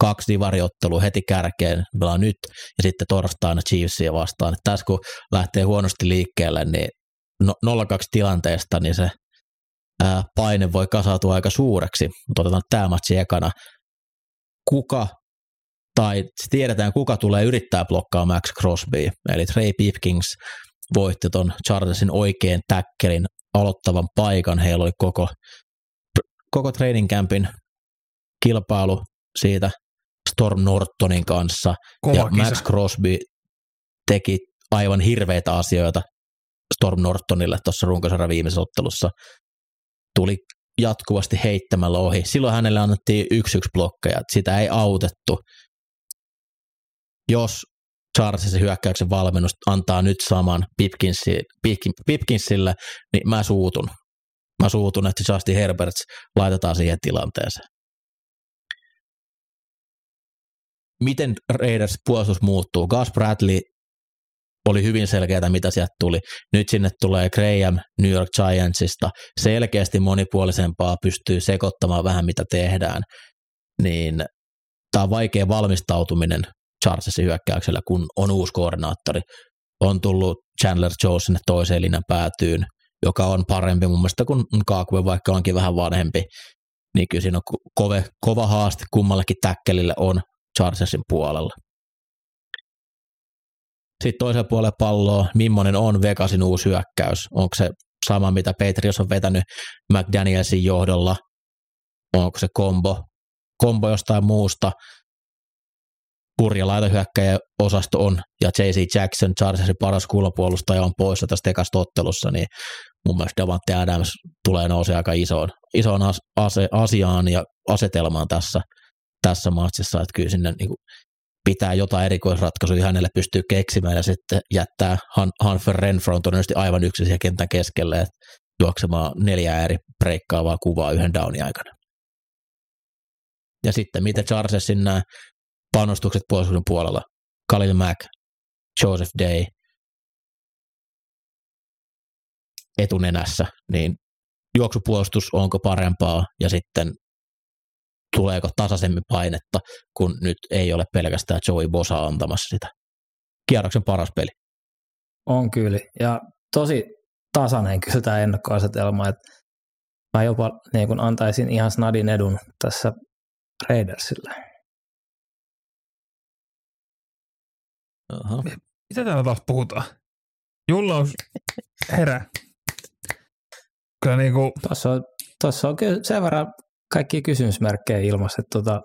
Kaksi divariottelua heti kärkeen, pelaa nyt, ja sitten torstaina Chiefsia vastaan. Et tässä kun lähtee huonosti liikkeelle, niin no- 0-2 tilanteesta, niin se ää, paine voi kasautua aika suureksi. Mutta otetaan tämä matsi ekana. Kuka tai tiedetään kuka tulee yrittää blokkaa Max Crosby, eli Trey Pipkins voitti ton Chargersin oikein täkkelin aloittavan paikan. Heillä oli koko, koko training campin kilpailu siitä Storm Nortonin kanssa. Kova ja kisa. Max Crosby teki aivan hirveitä asioita Storm Nortonille tuossa runkosarjan viimeisessä ottelussa. Tuli jatkuvasti heittämällä ohi. Silloin hänelle annettiin yksi yksi blokkeja. Sitä ei autettu. Jos Charlesin hyökkäyksen valmennus antaa nyt saman Pipkinsi, Pipkin, Pipkinsille, niin mä suutun. Mä suutun, että Justin Herberts laitetaan siihen tilanteeseen. Miten Raiders puolustus muuttuu? Gus Bradley oli hyvin selkeää, mitä sieltä tuli. Nyt sinne tulee Graham New York Giantsista. Selkeästi monipuolisempaa, pystyy sekoittamaan vähän, mitä tehdään. Niin tämä on vaikea valmistautuminen Charlesin hyökkäyksellä, kun on uusi koordinaattori. On tullut Chandler Jones sinne toiseen linjan päätyyn, joka on parempi mun mielestä kuin Kaakue, vaikka onkin vähän vanhempi. Niin kyllä siinä on kove, kova haaste kummallekin täkkelille on Charlesin puolella. Sitten toisella puolella palloa, millainen on Vegasin uusi hyökkäys? Onko se sama, mitä Patriots on vetänyt McDanielsin johdolla? Onko se kombo, kombo jostain muusta? Hurja laitahyökkäjä osasto on, ja J.C. Jackson, Charlesin paras kuulopuolustaja, on poissa tästä ekasta ottelussa, niin mun mielestä Davante Adams tulee nousemaan aika isoon, isoon ase, asiaan ja asetelmaan tässä, tässä matsissa, että kyllä sinne niin pitää jotain erikoisratkaisuja hänelle pystyy keksimään ja sitten jättää Han, Hanfer Renfro todennäköisesti aivan yksin siihen kentän keskelle, että juoksemaan neljä eri breikkaavaa kuvaa yhden downin aikana. Ja sitten miten Charlesin nämä panostukset puolustuksen puolella, Khalil Mack, Joseph Day etunenässä, niin juoksupuolustus onko parempaa ja sitten tuleeko tasaisemmin painetta, kun nyt ei ole pelkästään Joey Bosa antamassa sitä. Kierroksen paras peli. On kyllä, ja tosi tasainen kyllä tämä ennakkoasetelma, että mä jopa niin kun antaisin ihan snadin edun tässä Raidersille. Aha. Mitä täällä taas puhutaan? Jullaus herä. Kyllä niinku, Tuossa on, tuossa on kyllä sen verran kaikki kysymysmerkkejä ilmassa, että tota,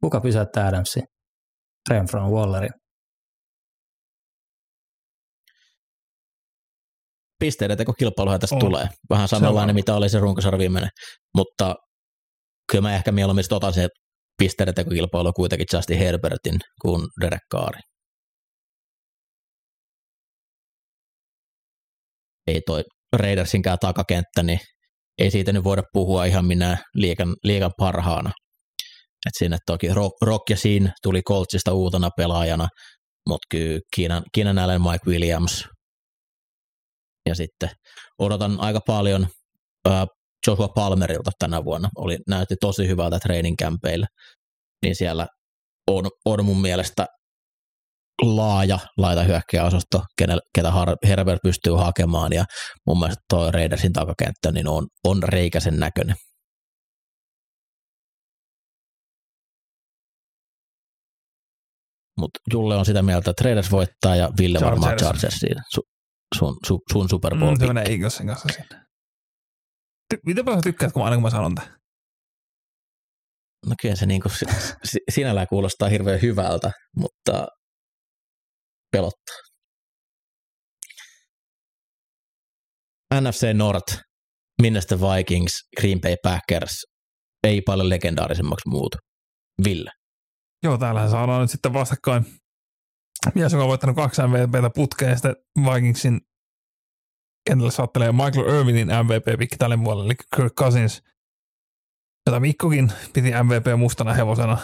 kuka pysäyttää Adamsin? Renfron Wallerin. Pisteiden teko kilpailuhan tästä On. tulee. Vähän samanlainen, on. mitä oli se runkosarja viimeinen. Mutta kyllä mä ehkä mieluummin otan sen pisteiden tekokilpailu kuitenkin Justin Herbertin kuin Derek Carrin. Ei toi Raidersinkään takakenttä, niin ei siitä nyt voida puhua ihan minä liikan, liikan parhaana. Et sinne toki Rock, ja Sin tuli Coltsista uutena pelaajana, mutta kyllä Keenan, Keenan Allen, Mike Williams ja sitten odotan aika paljon Joshua Palmerilta tänä vuonna. Oli, näytti tosi hyvältä training campeillä, niin siellä on, on mun mielestä laaja laitahyökkäjäosasto, kenel- ketä Herbert pystyy hakemaan, ja mun mielestä toi Raidersin takakenttä niin on, on reikäisen näköinen. Mutta Julle on sitä mieltä, että Raiders voittaa ja Ville varmaan Chargers. Chargersiin. Su, sun, su, sun Super Bowl mm, se pick. menee Eaglesin kanssa sinne. Ty- mitä paljon tykkäät, kun mä aina kun mä sanon tämän? No kyllä se si- si- sinällään kuulostaa hirveän hyvältä, mutta pelottaa. NFC North, Minnesota Vikings, Green Bay Packers, ei paljon legendaarisemmaksi muutu. Ville. Joo, täällähän saadaan nyt sitten vastakkain mies, joka on voittanut kaksi MVPtä putkeen ja sitten Vikingsin kentällä saattelee Michael Irvinin MVP-pikki tälle vuodelle, eli Kirk Cousins, jota Mikkokin piti MVP mustana hevosena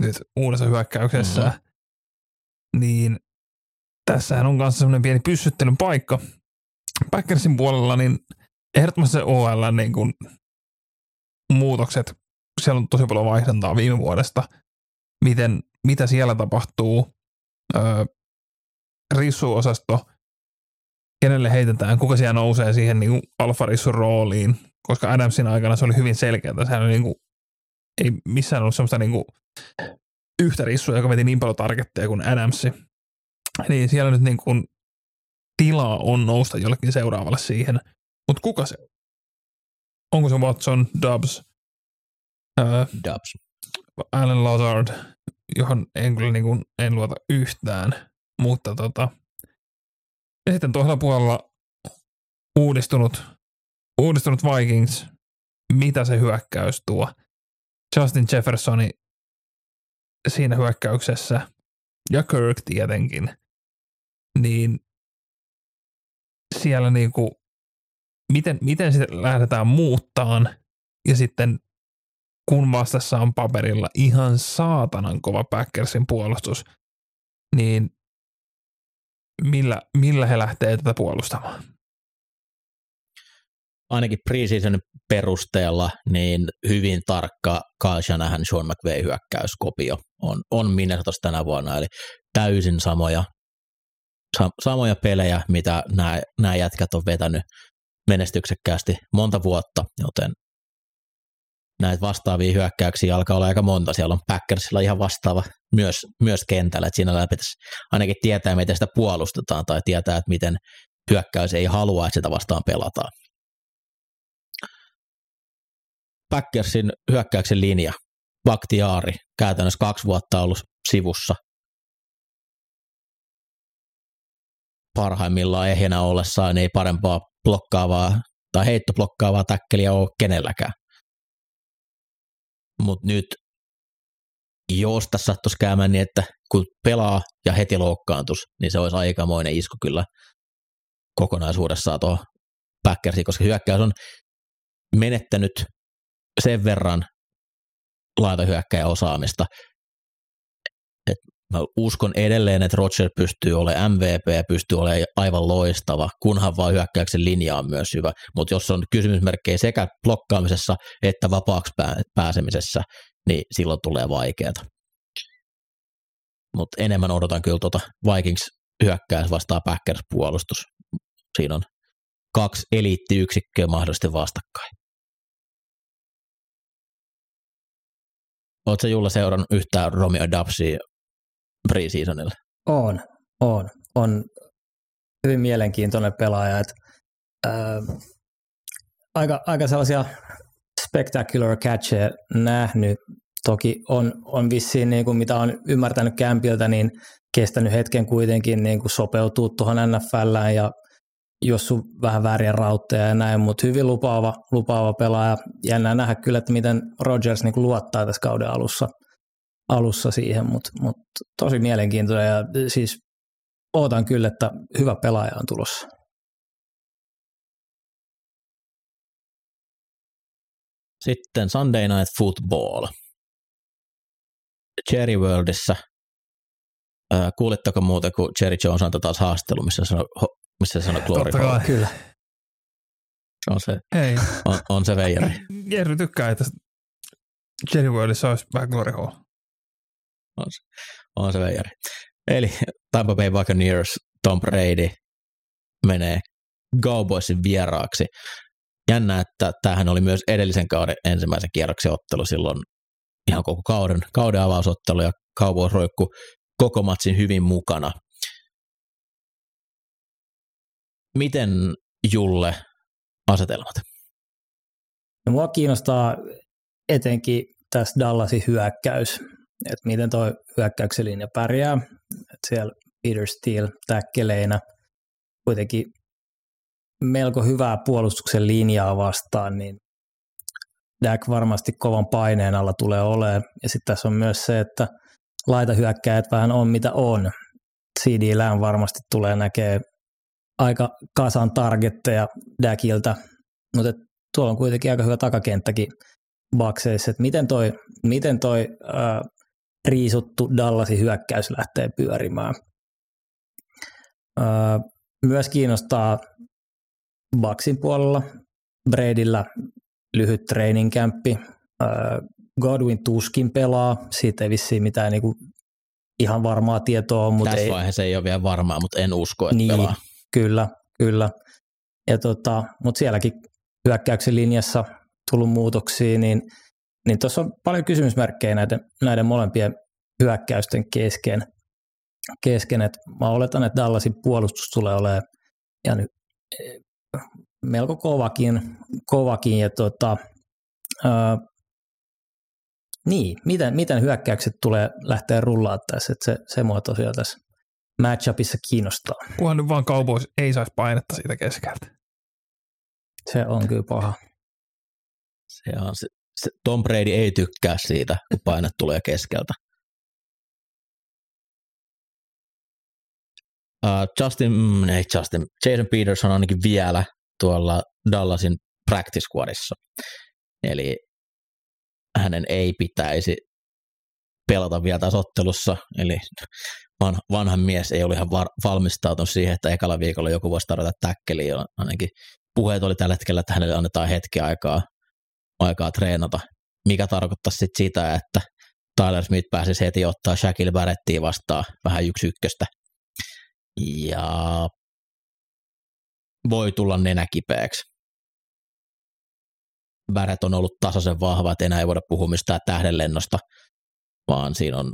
nyt uudessa hyökkäyksessä. Mm-hmm. Niin tässähän on kanssa semmoinen pieni pyssyttelyn paikka. Packersin puolella niin ehdottomasti se OL niin kuin muutokset, siellä on tosi paljon vaihdantaa viime vuodesta – miten, mitä siellä tapahtuu, öö, rissuosasto, kenelle heitetään, kuka siellä nousee siihen niin alfarissun rooliin, koska Adamsin aikana se oli hyvin selkeää. Sehän oli niin kuin ei missään ollut semmoista niinku yhtä rissua, joka veti niin paljon targetteja kuin Adamsi. Niin siellä nyt niin kuin tilaa on nousta jollekin seuraavalle siihen. Mutta kuka se? Onko se Watson, Dubs, ää, Dubs. Alan Lazard, johon en kyllä niin kuin, en luota yhtään. Mutta tota, ja sitten toisella puolella uudistunut, uudistunut Vikings, mitä se hyökkäys tuo. Justin Jeffersoni siinä hyökkäyksessä ja Kirk tietenkin, niin siellä niinku, miten, miten sitä lähdetään muuttaan ja sitten kun vastassa on paperilla ihan saatanan kova Packersin puolustus, niin millä, millä he lähtee tätä puolustamaan? Ainakin preseason perusteella niin hyvin tarkka Kyle Shanahan, Sean McVay hyökkäyskopio on, on Minnesotassa tänä vuonna, eli täysin samoja, sa, samoja pelejä, mitä nämä, jätkät on vetänyt menestyksekkäästi monta vuotta, joten näitä vastaavia hyökkäyksiä alkaa olla aika monta. Siellä on Packersilla ihan vastaava myös, myös kentällä, että siinä pitäisi ainakin tietää, miten sitä puolustetaan tai tietää, että miten hyökkäys ei halua, että sitä vastaan pelataan. Packersin hyökkäyksen linja, Baktiaari, käytännössä kaksi vuotta ollut sivussa. Parhaimmillaan ehjänä ollessaan ei parempaa blokkaavaa tai heittoblokkaavaa täkkeliä ole kenelläkään. Mutta nyt, jos tässä sattuisi käymään niin, että kun pelaa ja heti loukkaantus, niin se olisi aikamoinen isku kyllä kokonaisuudessaan tuohon Packersiin, koska hyökkäys on menettänyt sen verran laitahyökkäjän osaamista. Mä uskon edelleen, että Roger pystyy olemaan MVP pystyy olemaan aivan loistava, kunhan vaan hyökkäyksen linja on myös hyvä. Mutta jos on kysymysmerkkejä sekä blokkaamisessa että vapaaksi pääsemisessä, niin silloin tulee vaikeaa. Mutta enemmän odotan kyllä tuota Vikings hyökkäys vastaa Packers puolustus. Siinä on kaksi eliittiyksikköä mahdollisesti vastakkain. Oletko Julla seurannut yhtään Romeo Dubsia preseasonilla? On, on. On hyvin mielenkiintoinen pelaaja. Että, ää, aika, aika sellaisia spectacular catcheja nähnyt. Toki on, on vissiin, niin kuin mitä on ymmärtänyt kämpiltä, niin kestänyt hetken kuitenkin niin kuin sopeutua tuohon NFLään ja jos sun vähän vääriä rautteja ja näin, mutta hyvin lupaava, lupaava pelaaja. Jännää nähdä kyllä, että miten Rodgers niin luottaa tässä kauden alussa, alussa siihen, mutta mut tosi mielenkiintoinen ja siis ootan kyllä, että hyvä pelaaja on tulossa. Sitten Sunday Night Football. Cherry Worldissa. kuulitteko muuten, kun Cherry Jones antoi taas haastelu, missä sanoi missä se sanoo glory Totta kai. Kyllä. On se, Ei. on, on se veijari. (laughs) Jerry tykkää, että Jerry Worldissa olisi vähän glory hall. On se, on se veijari. Eli Tampa Bay Buccaneers, Tom Brady menee Cowboysin vieraaksi. Jännä, että tämähän oli myös edellisen kauden ensimmäisen kierroksen ottelu silloin ihan koko kauden, kauden avausottelu ja Cowboys roikku koko matsin hyvin mukana – Miten Julle asetelmat? No, mua kiinnostaa etenkin tässä Dallasin hyökkäys, että miten tuo hyökkäyksen linja pärjää. että siellä Peter Steele täkkeleinä kuitenkin melko hyvää puolustuksen linjaa vastaan, niin Dak varmasti kovan paineen alla tulee olemaan. Ja sitten tässä on myös se, että laitahyökkäjät vähän on mitä on. CD Lamb varmasti tulee näkee aika kasan targetteja Däkiltä, mutta tuolla on kuitenkin aika hyvä takakenttäkin bakseissa, että miten toi, miten toi ää, riisuttu Dallasin hyökkäys lähtee pyörimään. Ää, myös kiinnostaa Baksin puolella Bradilla lyhyt training campi. Godwin tuskin pelaa, siitä ei vissiin mitään niinku ihan varmaa tietoa. Mutta Tässä ei, vaiheessa ei ole vielä varmaa, mutta en usko, että niin, pelaa. Kyllä, kyllä. Ja tota, mutta sielläkin hyökkäyksen linjassa tullut muutoksia, niin niin tuossa on paljon kysymysmerkkejä näiden, näiden molempien hyökkäysten kesken. kesken. Et mä oletan, että Dallasin puolustus tulee olemaan ja nyt, melko kovakin, kovakin ja tota, ää, niin, miten, miten hyökkäykset tulee lähteä rullaa tässä, että se, se mua tosiaan tässä matchupissa kiinnostaa. Kunhan nyt vaan Cowboys ei saisi painetta siitä keskeltä. Se on kyllä paha. Se on se, Tom Brady ei tykkää siitä, kun paine tulee keskeltä. Uh, Justin, mm, ei Justin, Jason Peterson ainakin vielä tuolla Dallasin practice squadissa. Eli hänen ei pitäisi pelata vielä tässä ottelussa, eli vanha mies ei ole ihan valmistautunut siihen, että ekalla viikolla joku voisi tarjota täkkeliä. Ainakin puheet oli tällä hetkellä, että hänelle annetaan hetki aikaa, aikaa treenata, mikä tarkoittaa sitten sitä, että Tyler Smith pääsisi heti ottaa Shaquille Barrettia vastaan vähän yksi ykköstä. Ja voi tulla nenäkipeäksi. Barrett on ollut tasaisen vahva, että enää ei voida puhua mistään tähdenlennosta, vaan siinä on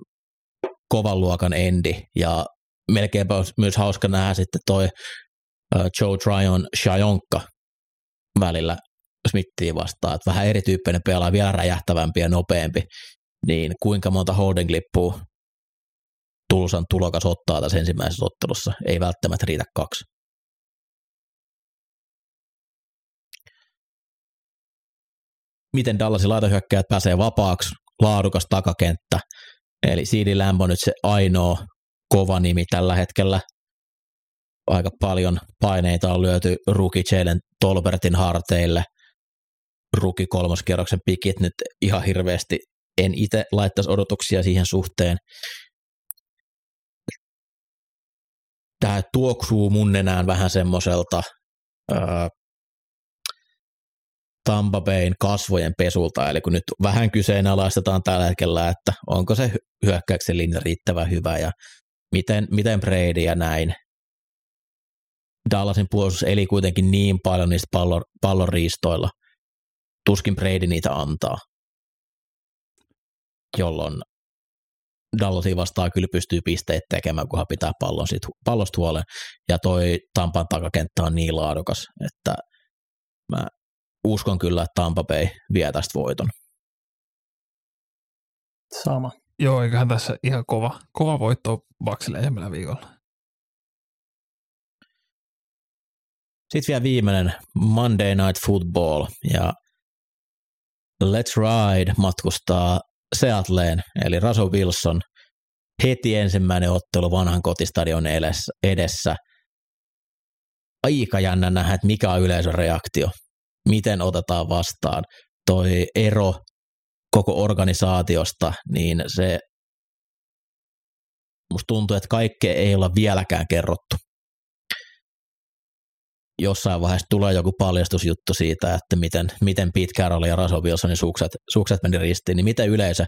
kovan luokan endi ja melkeinpä myös hauska nähdä sitten toi Joe Tryon Shajonka välillä Smithia vastaan, että vähän erityyppinen pelaa, vielä räjähtävämpi ja nopeampi, niin kuinka monta holding lippua Tulsan tulokas ottaa tässä ensimmäisessä ottelussa, ei välttämättä riitä kaksi. Miten Dallasin laitahyökkäjät pääsee vapaaksi, laadukas takakenttä, eli CD Lamb on nyt se ainoa kova nimi tällä hetkellä aika paljon paineita on lyöty Ruki Jalen Tolbertin harteille. Ruki kolmoskierroksen pikit nyt ihan hirveästi en itse laittaisi odotuksia siihen suhteen. Tämä tuoksuu mun nenään vähän semmoiselta Tampa Bayn kasvojen pesulta, eli kun nyt vähän kyseenalaistetaan tällä hetkellä, että onko se hyökkäyksen linja riittävän hyvä ja miten, miten Brady ja näin, Dallasin puolustus eli kuitenkin niin paljon niistä pallon, pallon riistoilla. Tuskin Brady niitä antaa. Jolloin Dallasin vastaan kyllä pystyy pisteet tekemään, kunhan pitää pallon sit, pallosta huolen. Ja toi Tampan takakenttä on niin laadukas, että mä uskon kyllä, että Tampa Bay vie tästä voiton. Sama. Joo, eiköhän tässä ihan kova, kova voitto Baksille viikolla. Sitten vielä viimeinen Monday Night Football ja Let's Ride matkustaa Seattleen, eli Russell Wilson heti ensimmäinen ottelu vanhan kotistadion edessä. Aika jännä nähdä, että mikä on yleisön reaktio, miten otetaan vastaan. Toi ero koko organisaatiosta, niin se musta tuntuu, että kaikkea ei olla vieläkään kerrottu jossain vaiheessa tulee joku paljastusjuttu siitä, että miten, miten Pete Carroll ja Russell Wilsonin sukset, sukset meni ristiin, niin miten yleisö,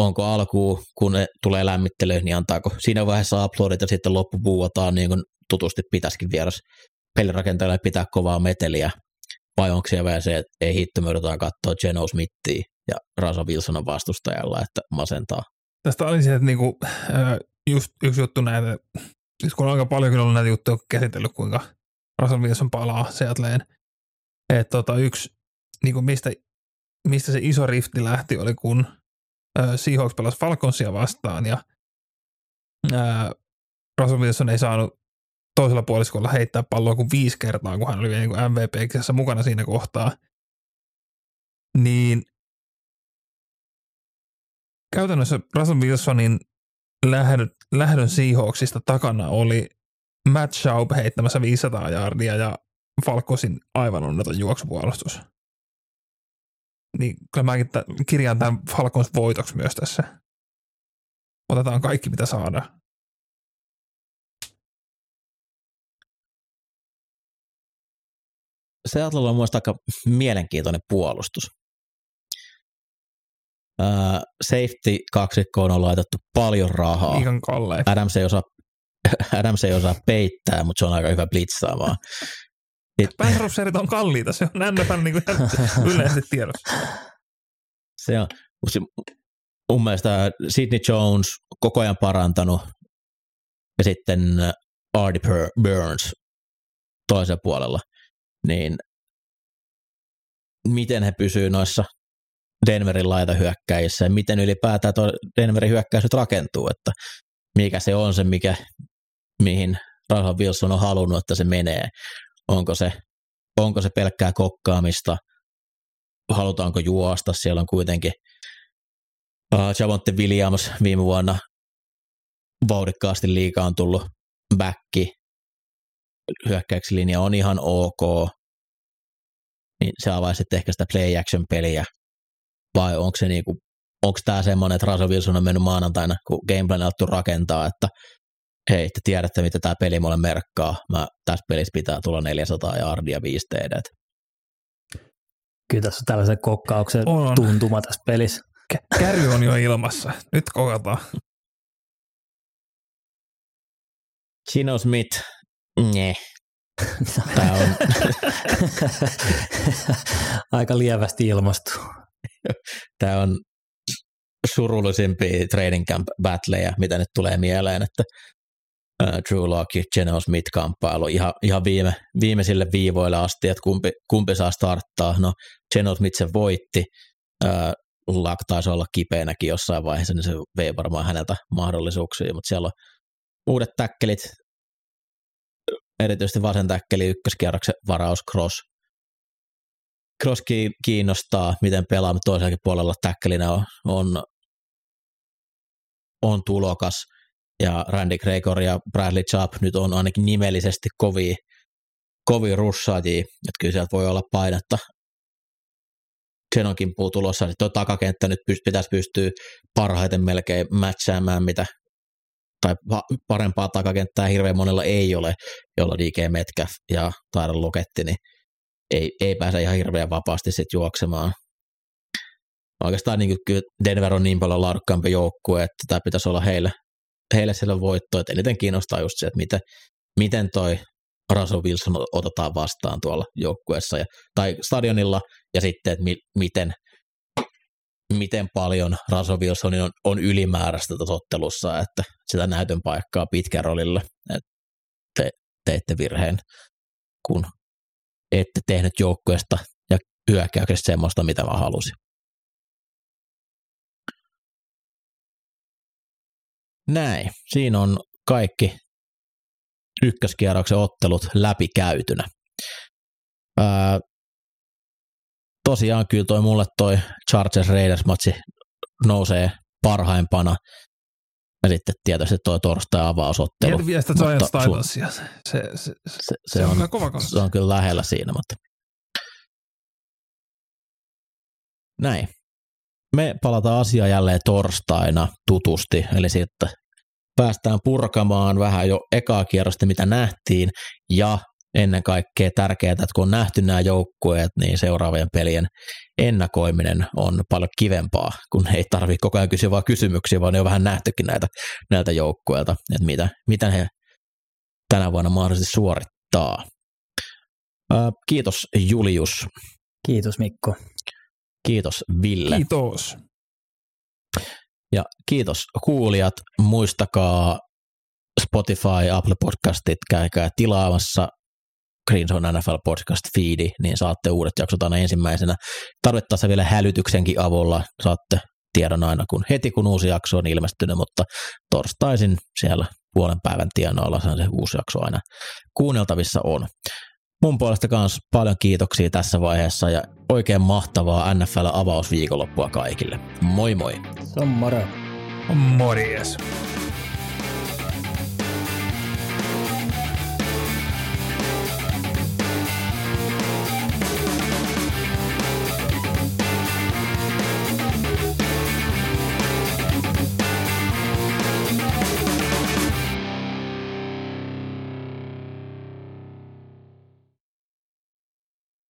onko alkuun, kun ne tulee lämmittelyyn, niin antaako? Siinä vaiheessa uploadit ja sitten loppu niin kuin tutusti pitäisikin vieras pelirakentajalle pitää kovaa meteliä, vai onko siellä se, että ei hitto, me katsoa Geno Smithia ja Russell Wilsonin vastustajalla, että masentaa. Tästä oli se, että niinku, just yksi juttu näitä, siis kun on aika paljon kyllä näitä juttuja käsitellyt, kuinka Russell Wilson palaa Seattleen. Et tota, yksi, niin kuin mistä, mistä se iso rifti lähti, oli kun äh, Seahawks pelasi Falconsia vastaan ja äh, Russell Wilson ei saanut toisella puoliskolla heittää palloa kuin viisi kertaa, kun hän oli niin mvp mukana siinä kohtaa. Niin käytännössä Russell Wilsonin lähdön, lähdön Seahawksista takana oli Matt Schaub heittämässä 500 jardia ja Falkosin aivan onneton juoksupuolustus. Niin kyllä mäkin t- kirjaan tämän Falcons voitoksi myös tässä. Otetaan kaikki, mitä saadaan. Seattle on mielestäni aika mielenkiintoinen puolustus. Uh, safety kaksikkoon on laitettu paljon rahaa. Ihan kallein. Adams ei osaa Adams ei osaa peittää, mutta se on aika hyvä blitzaamaan. Pass on kalliita, se on NFL niin kuin yleisesti tiedossa. Se on, mun mielestä Sidney Jones koko ajan parantanut ja sitten Artie Burns toisella puolella, niin miten he pysyvät noissa Denverin laitahyökkäjissä ja miten ylipäätään tuo Denverin hyökkäys nyt rakentuu, että mikä se on se, mikä, mihin Russell Wilson on halunnut, että se menee. Onko se, onko se pelkkää kokkaamista, halutaanko juosta, siellä on kuitenkin uh, Javonte Williams viime vuonna vauhdikkaasti liikaa tullut backi, hyökkäyksi linja on ihan ok, niin se avaisi sitten ehkä sitä play action peliä, vai onko se niinku, onko tämä semmoinen, että Russell Wilson on mennyt maanantaina, kun gameplan alettu rakentaa, että hei, te tiedätte, mitä tämä peli mulle merkkaa, mä tässä pelissä pitää tulla 400 yardia 5 TD. Kyllä tässä on tällaisen kokkauksen on. tuntuma tässä pelissä. Kärry on jo ilmassa. Nyt kokataan. Gino Smith, ne. Tämä on (laughs) aika lievästi ilmastu. Tämä on surullisimpia training camp battleja, mitä nyt tulee mieleen, että uh, Drew Locke ja Smith kamppailu ihan, ihan viime, viimeisille viivoille asti, että kumpi, kumpi saa starttaa. No, Geno Smith se voitti, Luck taisi olla kipeänäkin jossain vaiheessa, niin se vei varmaan häneltä mahdollisuuksia, mutta siellä on uudet täkkelit, erityisesti vasen täkkeli ykköskierroksen varaus Cross. Cross kiinnostaa, miten pelaa, mutta toisellakin puolella täkkelinä on, on, on tulokas, ja Randy Gregor ja Bradley Chubb nyt on ainakin nimellisesti kovia, kovia russaajia, että kyllä sieltä voi olla painetta Xenonkin puu tulossa, niin tuo takakenttä nyt pitäisi pystyä parhaiten melkein matchaamaan, mitä tai parempaa takakenttää hirveän monella ei ole, jolla DK Metcalf ja Tyler Loketti, niin ei, ei pääse ihan hirveän vapaasti sit juoksemaan. Oikeastaan niin kyllä Denver on niin paljon laadukkaampi joukkue, että tämä pitäisi olla heille, heille siellä voitto, että eniten kiinnostaa just se, että miten, miten toi Russell Wilson otetaan vastaan tuolla joukkueessa ja, tai stadionilla ja sitten, että mi, miten, miten paljon Russell Wilson on, on ylimääräistä tässä ottelussa, että sitä näytön paikkaa pitkä rollille, että te teette virheen, kun ette tehnyt joukkueesta ja hyökkäyksestä semmoista, mitä mä halusin. Näin. Siinä on kaikki ykköskierroksen ottelut läpikäytynä. Ää, tosiaan kyllä toi mulle toi Chargers Raiders matsi nousee parhaimpana. Ja sitten tietysti tuo torstai avausottelu. Tiedä vielä sitä Giants Titansia. Se, se, se, se, se, on, on kova Se on kyllä lähellä siinä, mutta näin. Me palataan asiaan jälleen torstaina tutusti, eli sitten päästään purkamaan vähän jo ekaa kierrosta, mitä nähtiin, ja ennen kaikkea tärkeää, että kun on nähty nämä joukkueet, niin seuraavien pelien ennakoiminen on paljon kivempaa, kun ei tarvitse koko ajan kysyä vaan kysymyksiä, vaan ne on vähän nähtykin näitä, näiltä joukkueilta, että mitä, mitä he tänä vuonna mahdollisesti suorittaa. Kiitos Julius. Kiitos Mikko. Kiitos Ville. Kiitos. Ja kiitos kuulijat. Muistakaa Spotify, Apple Podcastit, käykää tilaamassa Green Zone NFL podcast feedi, niin saatte uudet jaksot aina ensimmäisenä. Tarvittaessa vielä hälytyksenkin avulla saatte tiedon aina kun heti kun uusi jakso on ilmestynyt, mutta torstaisin siellä puolen päivän tienoilla se uusi jakso aina kuunneltavissa on. Mun puolesta kanssa paljon kiitoksia tässä vaiheessa ja oikein mahtavaa NFL-avausviikonloppua kaikille. Moi moi! Se on moro. Morjes.